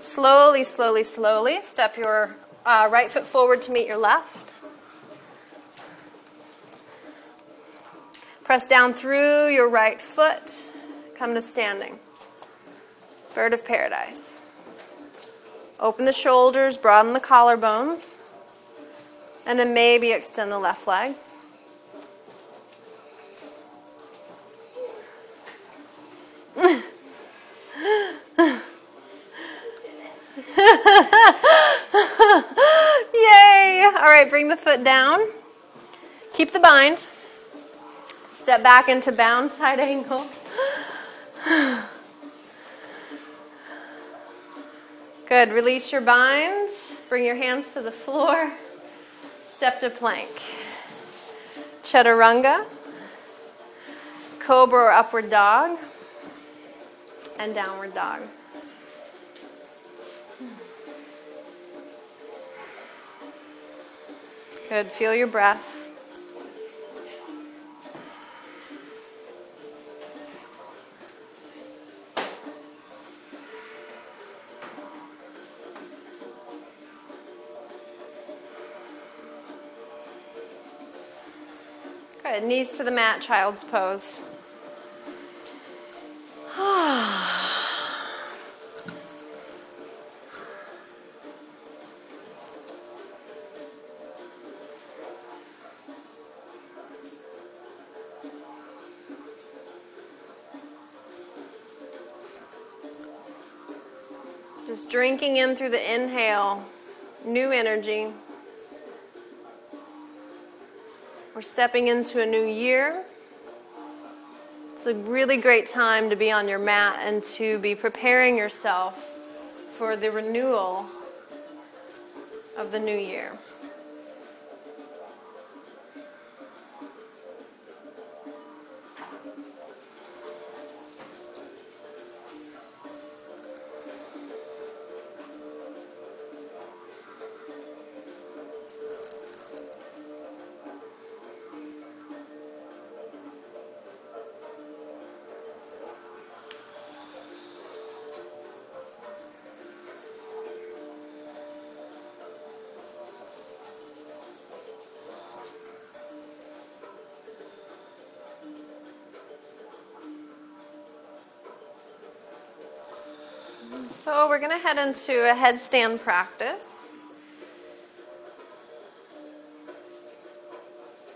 slowly, slowly, slowly step your uh, right foot forward to meet your left. Press down through your right foot. Come to standing. Bird of paradise. Open the shoulders, broaden the collarbones, and then maybe extend the left leg. Foot down. Keep the bind. Step back into bound side *laughs* angle. Good. Release your bind. Bring your hands to the floor. Step to plank. Chaturanga. Cobra or upward dog. And downward dog. Good. Feel your breath. Good. Knees to the mat, child's pose. In through the inhale, new energy. We're stepping into a new year. It's a really great time to be on your mat and to be preparing yourself for the renewal of the new year. So we're going to head into a headstand practice.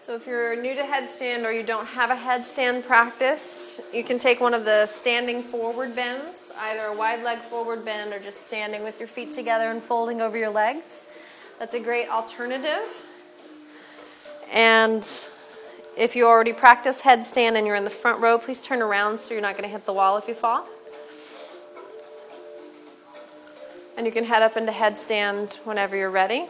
So, if you're new to headstand or you don't have a headstand practice, you can take one of the standing forward bends, either a wide leg forward bend or just standing with your feet together and folding over your legs. That's a great alternative. And if you already practice headstand and you're in the front row, please turn around so you're not going to hit the wall if you fall. And you can head up into headstand whenever you're ready.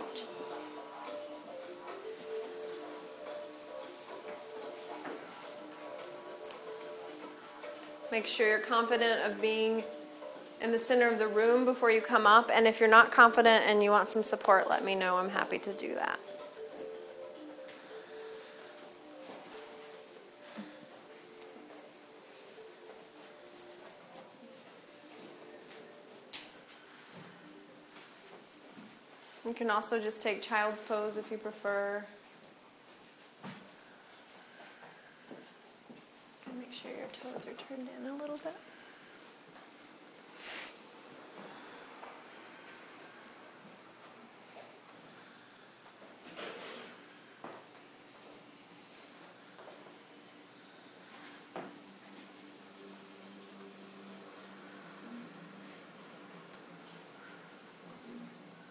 Make sure you're confident of being in the center of the room before you come up. And if you're not confident and you want some support, let me know. I'm happy to do that. You can also just take child's pose if you prefer. Make sure your toes are turned in a little bit.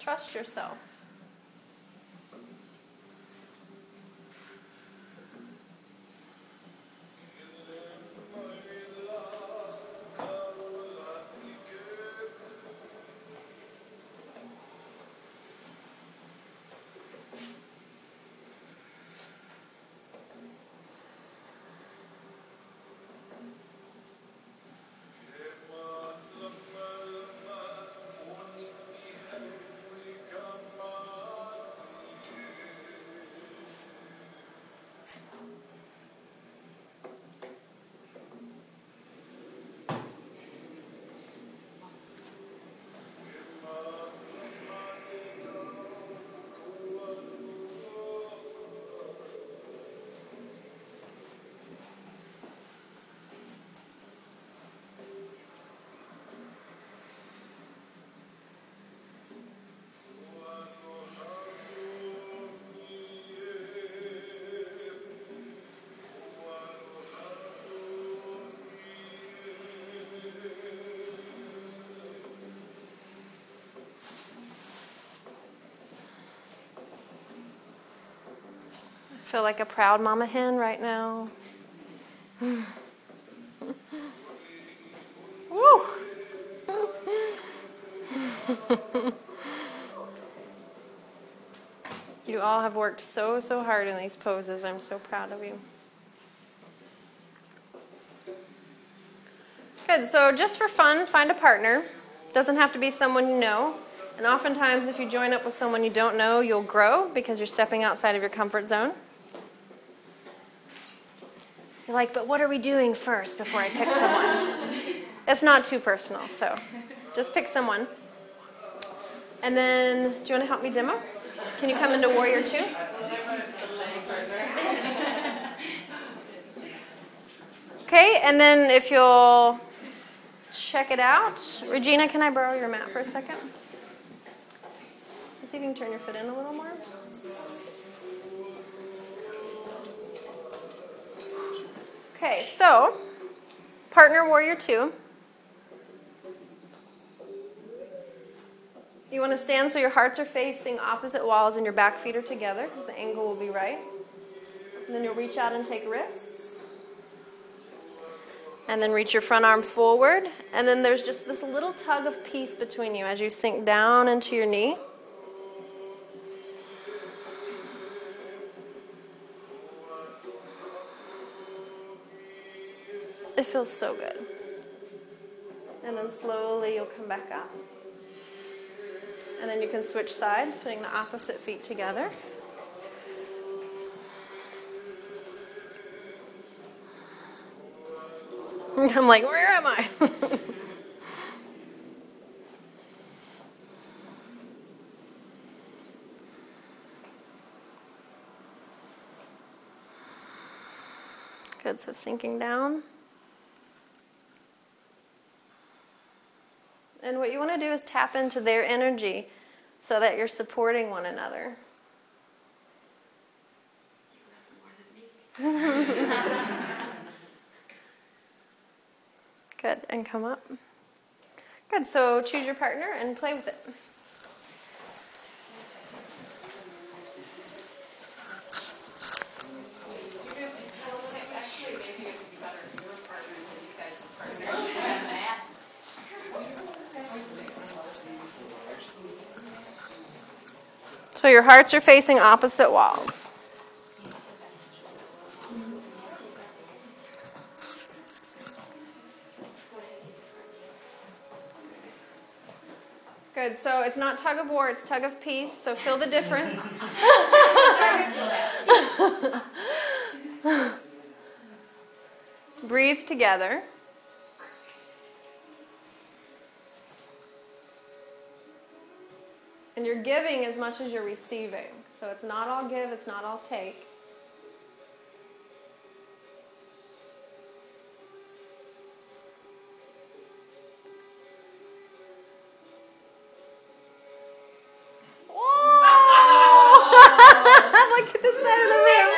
Trust yourself. Feel like a proud mama hen right now. Woo! you all have worked so, so hard in these poses. I'm so proud of you. Good, so just for fun, find a partner. Doesn't have to be someone you know. And oftentimes, if you join up with someone you don't know, you'll grow because you're stepping outside of your comfort zone. You're like, but what are we doing first before I pick someone? *laughs* it's not too personal, so just pick someone. And then, do you want to help me demo? Can you come into Warrior 2? Okay, and then if you'll check it out. Regina, can I borrow your mat for a second? So see if you can turn your foot in a little more. Okay, so partner warrior two. You want to stand so your hearts are facing opposite walls and your back feet are together because the angle will be right. And then you'll reach out and take wrists. And then reach your front arm forward. And then there's just this little tug of peace between you as you sink down into your knee. It feels so good. And then slowly you'll come back up. And then you can switch sides, putting the opposite feet together. *laughs* I'm like, where am I? *laughs* Good, so sinking down. And what you want to do is tap into their energy so that you're supporting one another. *laughs* Good, and come up. Good, so choose your partner and play with it. So your hearts are facing opposite walls. Good. So it's not tug of war, it's tug of peace. So feel the difference. *laughs* Breathe together. And you're giving as much as you're receiving. So it's not all give, it's not all take. *laughs* Look at the side of the room.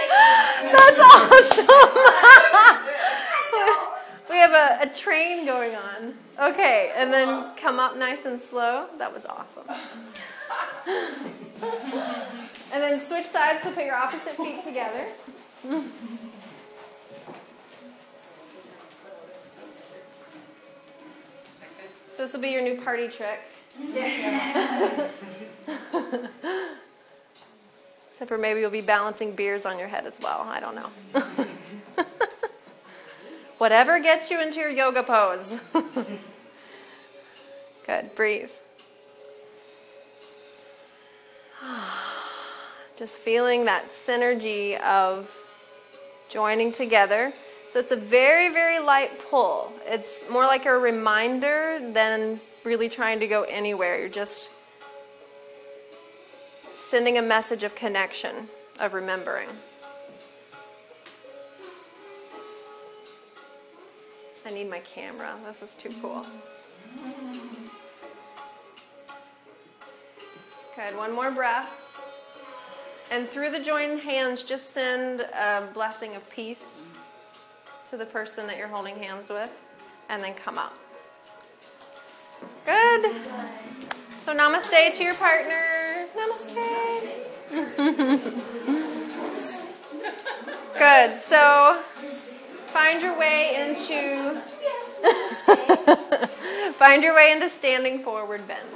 That's awesome. *laughs* we have a, a train going on. Okay, and then come up nice and slow. That was awesome. and then switch sides, so put your opposite feet together. So This will be your new party trick. Except for maybe you'll be balancing beers on your head as well. I don't know. *laughs* Whatever gets you into your yoga pose. *laughs* Good. Breathe. *sighs* Just feeling that synergy of joining together. So it's a very, very light pull. It's more like a reminder than really trying to go anywhere. You're just sending a message of connection, of remembering. I need my camera. This is too cool. Good. One more breath. And through the joined hands, just send a blessing of peace to the person that you're holding hands with, and then come up. Good. So, namaste to your partner. Namaste. *laughs* Good. So, find your way into *laughs* find your way into standing forward bend.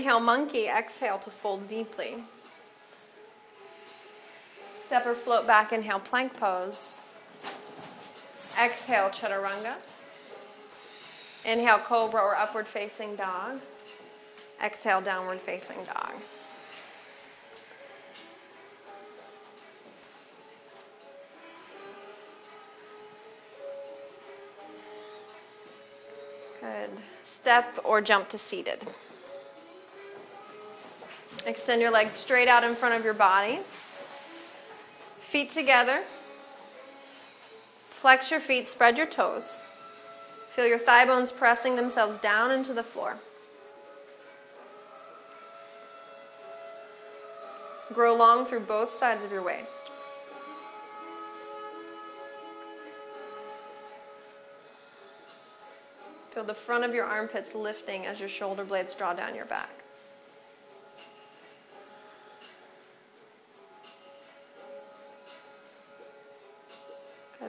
Inhale monkey, exhale to fold deeply. Step or float back, inhale plank pose. Exhale chaturanga. Inhale cobra or upward facing dog. Exhale downward facing dog. Good. Step or jump to seated. Extend your legs straight out in front of your body. Feet together. Flex your feet, spread your toes. Feel your thigh bones pressing themselves down into the floor. Grow long through both sides of your waist. Feel the front of your armpits lifting as your shoulder blades draw down your back.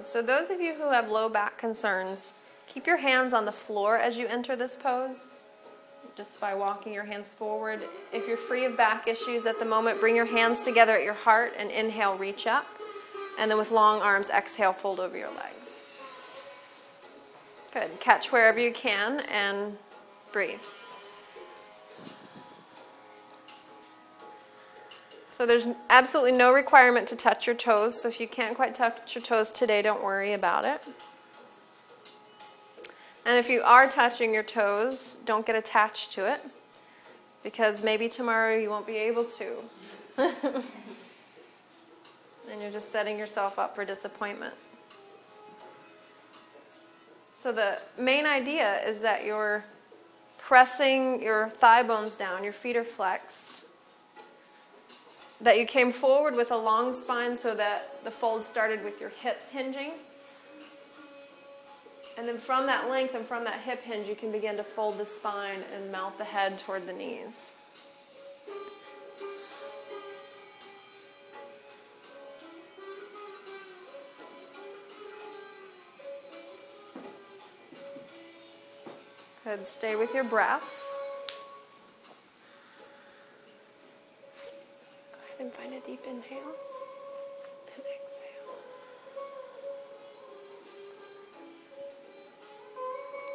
Good. So, those of you who have low back concerns, keep your hands on the floor as you enter this pose, just by walking your hands forward. If you're free of back issues at the moment, bring your hands together at your heart and inhale, reach up. And then with long arms, exhale, fold over your legs. Good. Catch wherever you can and breathe. So there's absolutely no requirement to touch your toes. So if you can't quite touch your toes today, don't worry about it. And if you are touching your toes, don't get attached to it because maybe tomorrow you won't be able to. *laughs* and you're just setting yourself up for disappointment. So, the main idea is that you're pressing your thigh bones down, your feet are flexed, that you came forward with a long spine so that the fold started with your hips hinging. And then from that length and from that hip hinge, you can begin to fold the spine and melt the head toward the knees. Good. Stay with your breath. Deep inhale. and exhale.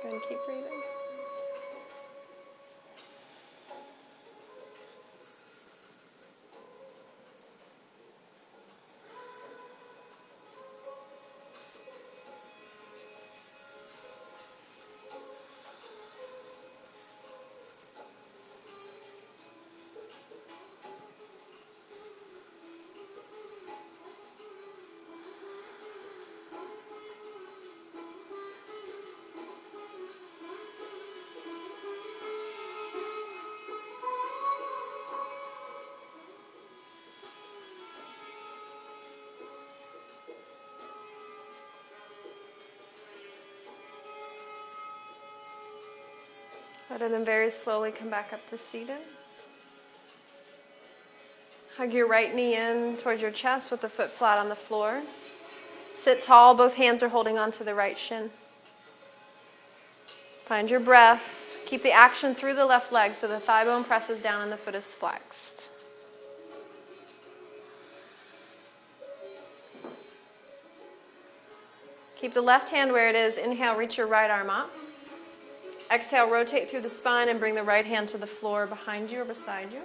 Go and keep breathing. Let them very slowly come back up to seated. Hug your right knee in towards your chest with the foot flat on the floor. Sit tall, both hands are holding onto the right shin. Find your breath. Keep the action through the left leg so the thigh bone presses down and the foot is flexed. Keep the left hand where it is. Inhale, reach your right arm up. Exhale, rotate through the spine and bring the right hand to the floor behind you or beside you.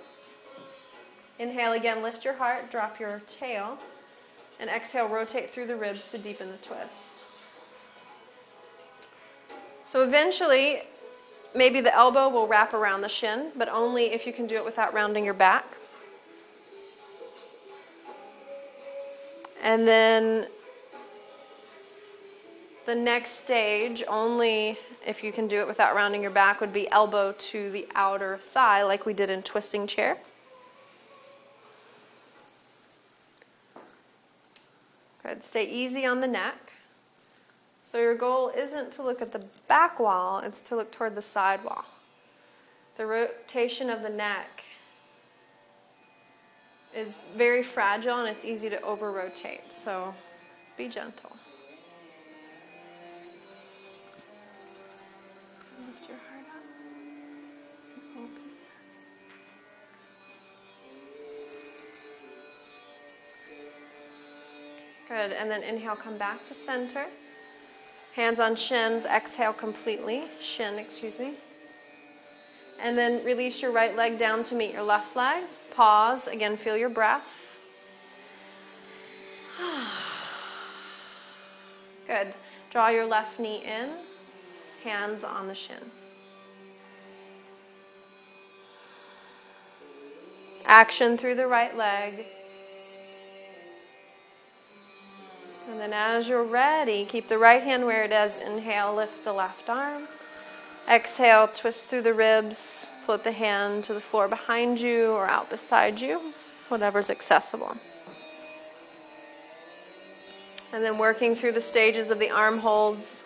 Inhale again, lift your heart, drop your tail. And exhale, rotate through the ribs to deepen the twist. So eventually, maybe the elbow will wrap around the shin, but only if you can do it without rounding your back. And then the next stage, only if you can do it without rounding your back, would be elbow to the outer thigh, like we did in twisting chair. Good. Stay easy on the neck. So your goal isn't to look at the back wall, it's to look toward the side wall. The rotation of the neck is very fragile and it's easy to over rotate. So be gentle. Good. And then inhale, come back to center. Hands on shins, exhale completely. Shin, excuse me. And then release your right leg down to meet your left leg. Pause. Again, feel your breath. *sighs* Good. Draw your left knee in, hands on the shin. Action through the right leg. And then as you're ready, keep the right hand where it is. Inhale, lift the left arm. Exhale, twist through the ribs. Float the hand to the floor behind you or out beside you, whatever's accessible. And then working through the stages of the arm holds,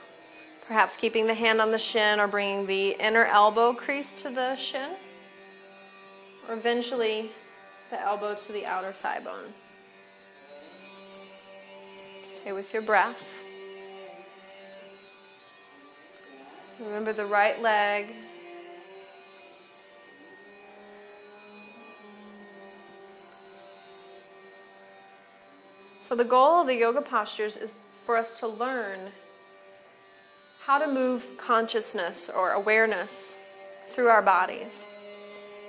perhaps keeping the hand on the shin or bringing the inner elbow crease to the shin, or eventually the elbow to the outer thigh bone. Stay with your breath. Remember the right leg. So, the goal of the yoga postures is for us to learn how to move consciousness or awareness through our bodies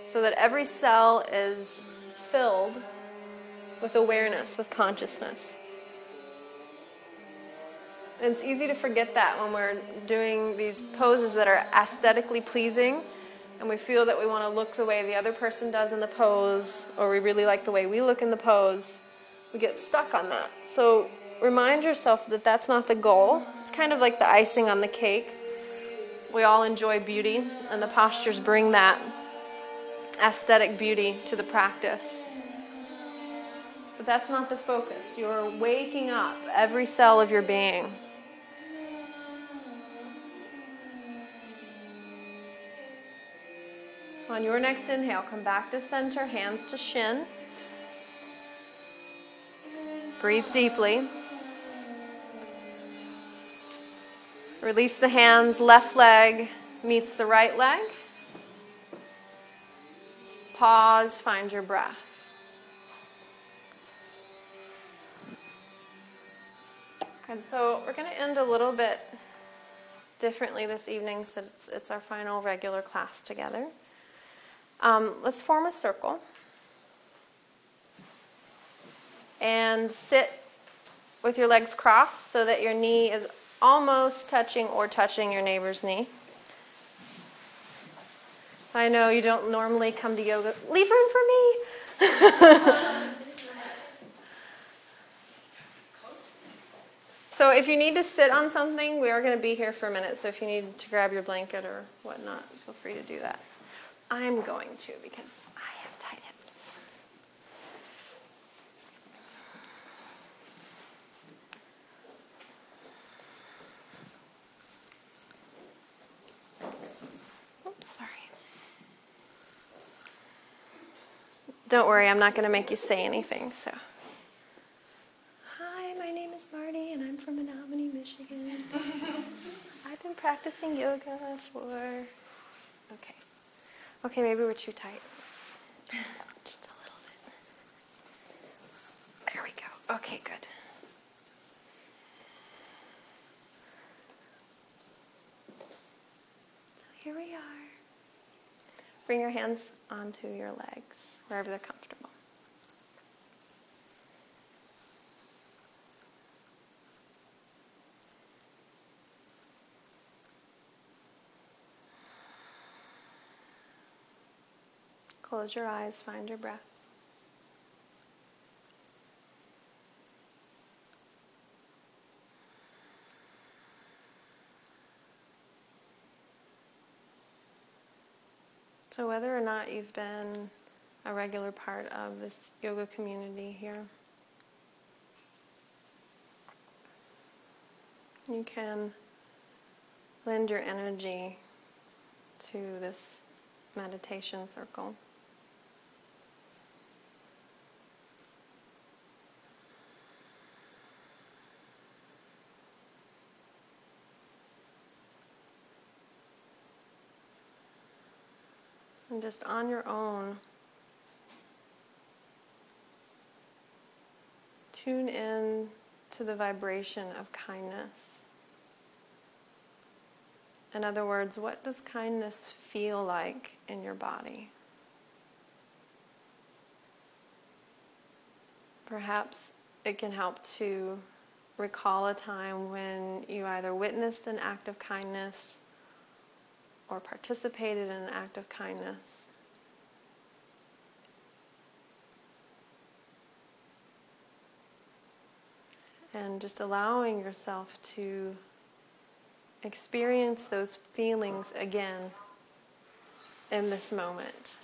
so that every cell is filled with awareness, with consciousness. It's easy to forget that when we're doing these poses that are aesthetically pleasing and we feel that we want to look the way the other person does in the pose or we really like the way we look in the pose. We get stuck on that. So remind yourself that that's not the goal. It's kind of like the icing on the cake. We all enjoy beauty, and the postures bring that aesthetic beauty to the practice. But that's not the focus. You're waking up every cell of your being. So, on your next inhale, come back to center, hands to shin. Breathe deeply. Release the hands, left leg meets the right leg. Pause, find your breath. And so we're going to end a little bit differently this evening since it's, it's our final regular class together. Um, let's form a circle and sit with your legs crossed so that your knee is almost touching or touching your neighbor's knee. I know you don't normally come to yoga. Leave room for me. *laughs* So if you need to sit on something, we are going to be here for a minute. So if you need to grab your blanket or whatnot, feel free to do that. I'm going to because I have tight hips. Oops, sorry. Don't worry, I'm not going to make you say anything, so. Hi, my name is Marty, and I'm from Menominee, Michigan. *laughs* I've been practicing yoga for. Okay. Okay, maybe we're too tight. *laughs* Just a little bit. There we go. Okay, good. So here we are. Bring your hands onto your legs, wherever they're comfortable. Close your eyes, find your breath. So, whether or not you've been a regular part of this yoga community here, you can lend your energy to this meditation circle. And just on your own, tune in to the vibration of kindness. In other words, what does kindness feel like in your body? Perhaps it can help to recall a time when you either witnessed an act of kindness or participated in an act of kindness. And just allowing yourself to experience those feelings again in this moment.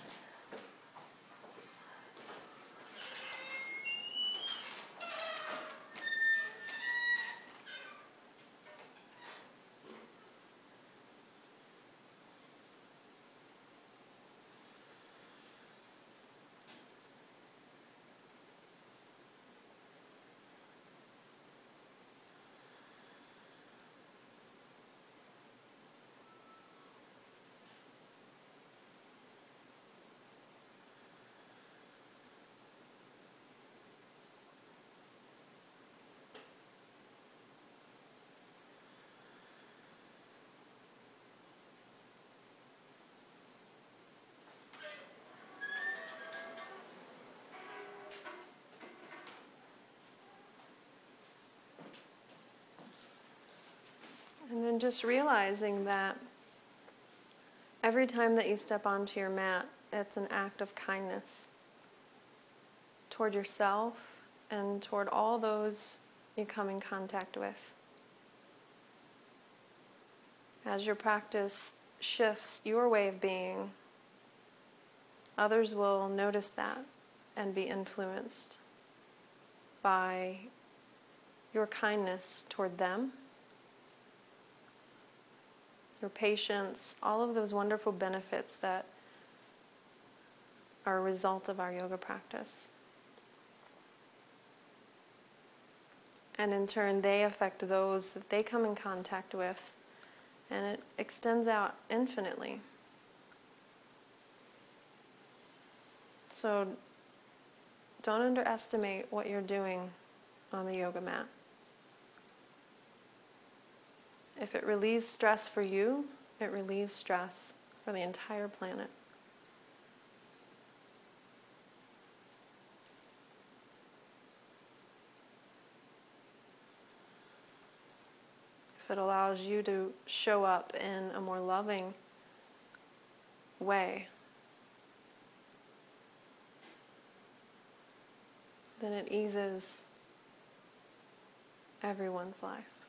And just realizing that every time that you step onto your mat, it's an act of kindness toward yourself and toward all those you come in contact with. As your practice shifts your way of being, others will notice that and be influenced by your kindness toward them, your patience, all of those wonderful benefits that are a result of our yoga practice. And in turn, they affect those that they come in contact with, and it extends out infinitely. So don't underestimate what you're doing on the yoga mat. If it relieves stress for you, it relieves stress for the entire planet. If it allows you to show up in a more loving way, then it eases everyone's life.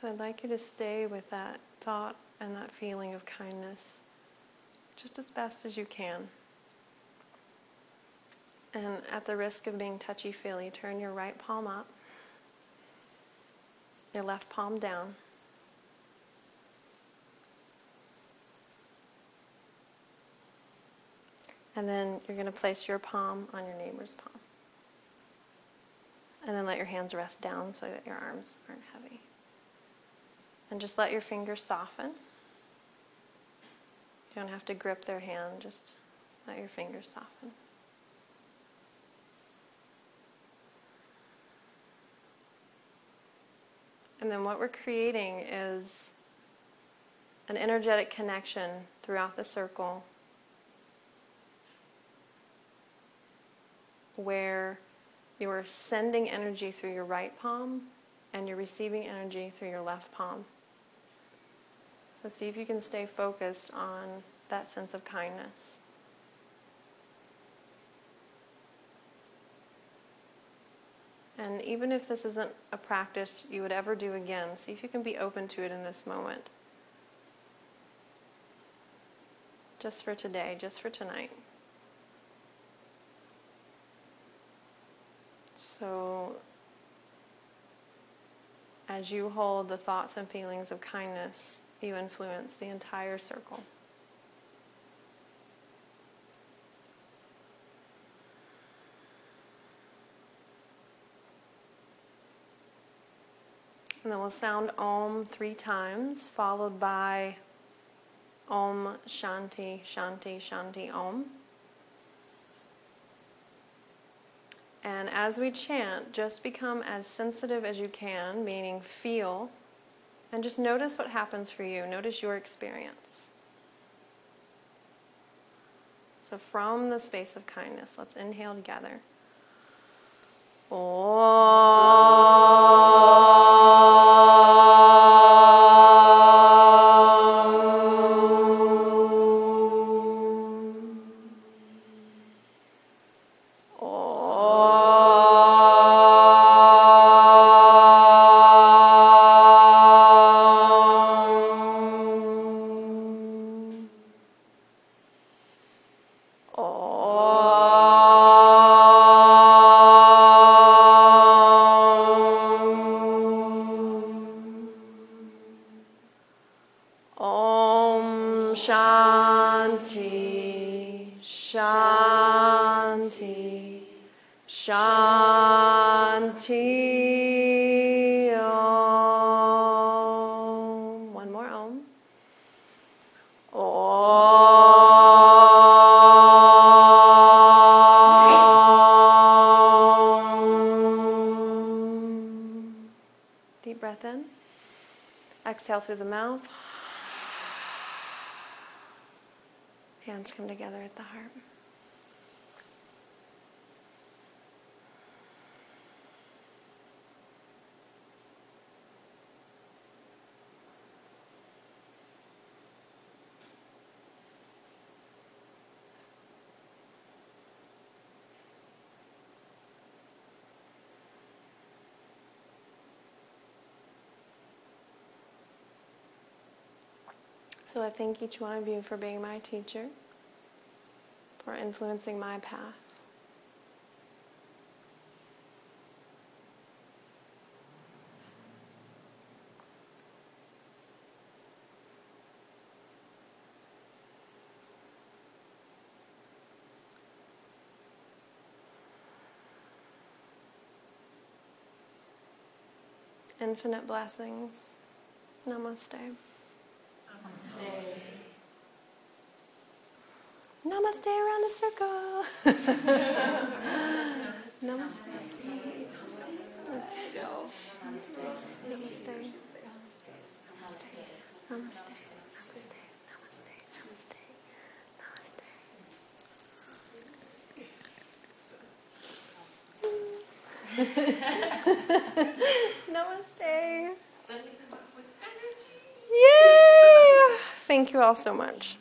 So I'd like you to stay with that thought and that feeling of kindness just as best as you can. And at the risk of being touchy feely, turn your right palm up, your left palm down. And then you're going to place your palm on your neighbor's palm. And then let your hands rest down so that your arms aren't heavy. And just let your fingers soften. You don't have to grip their hand, just let your fingers soften. And then what we're creating is an energetic connection throughout the circle where you're sending energy through your right palm and you're receiving energy through your left palm. So see if you can stay focused on that sense of kindness. And even if this isn't a practice you would ever do again, see if you can be open to it in this moment. Just for today, just for tonight. So, as you hold the thoughts and feelings of kindness, you influence the entire circle. And then we'll sound Om three times, followed by Om Shanti, Shanti, Shanti, Om. And as we chant, just become as sensitive as you can, meaning feel, and just notice what happens for you. Notice your experience. So, from the space of kindness, let's inhale together. in. Exhale through the mouth. Hands come together at the heart. So I thank each one of you for being my teacher, for influencing my path. Infinite blessings. Namaste. Namaste. Around the circle. Namaste. Let's go. Namaste. Namaste. Namaste. Namaste. Namaste. Yay! Thank you all so much.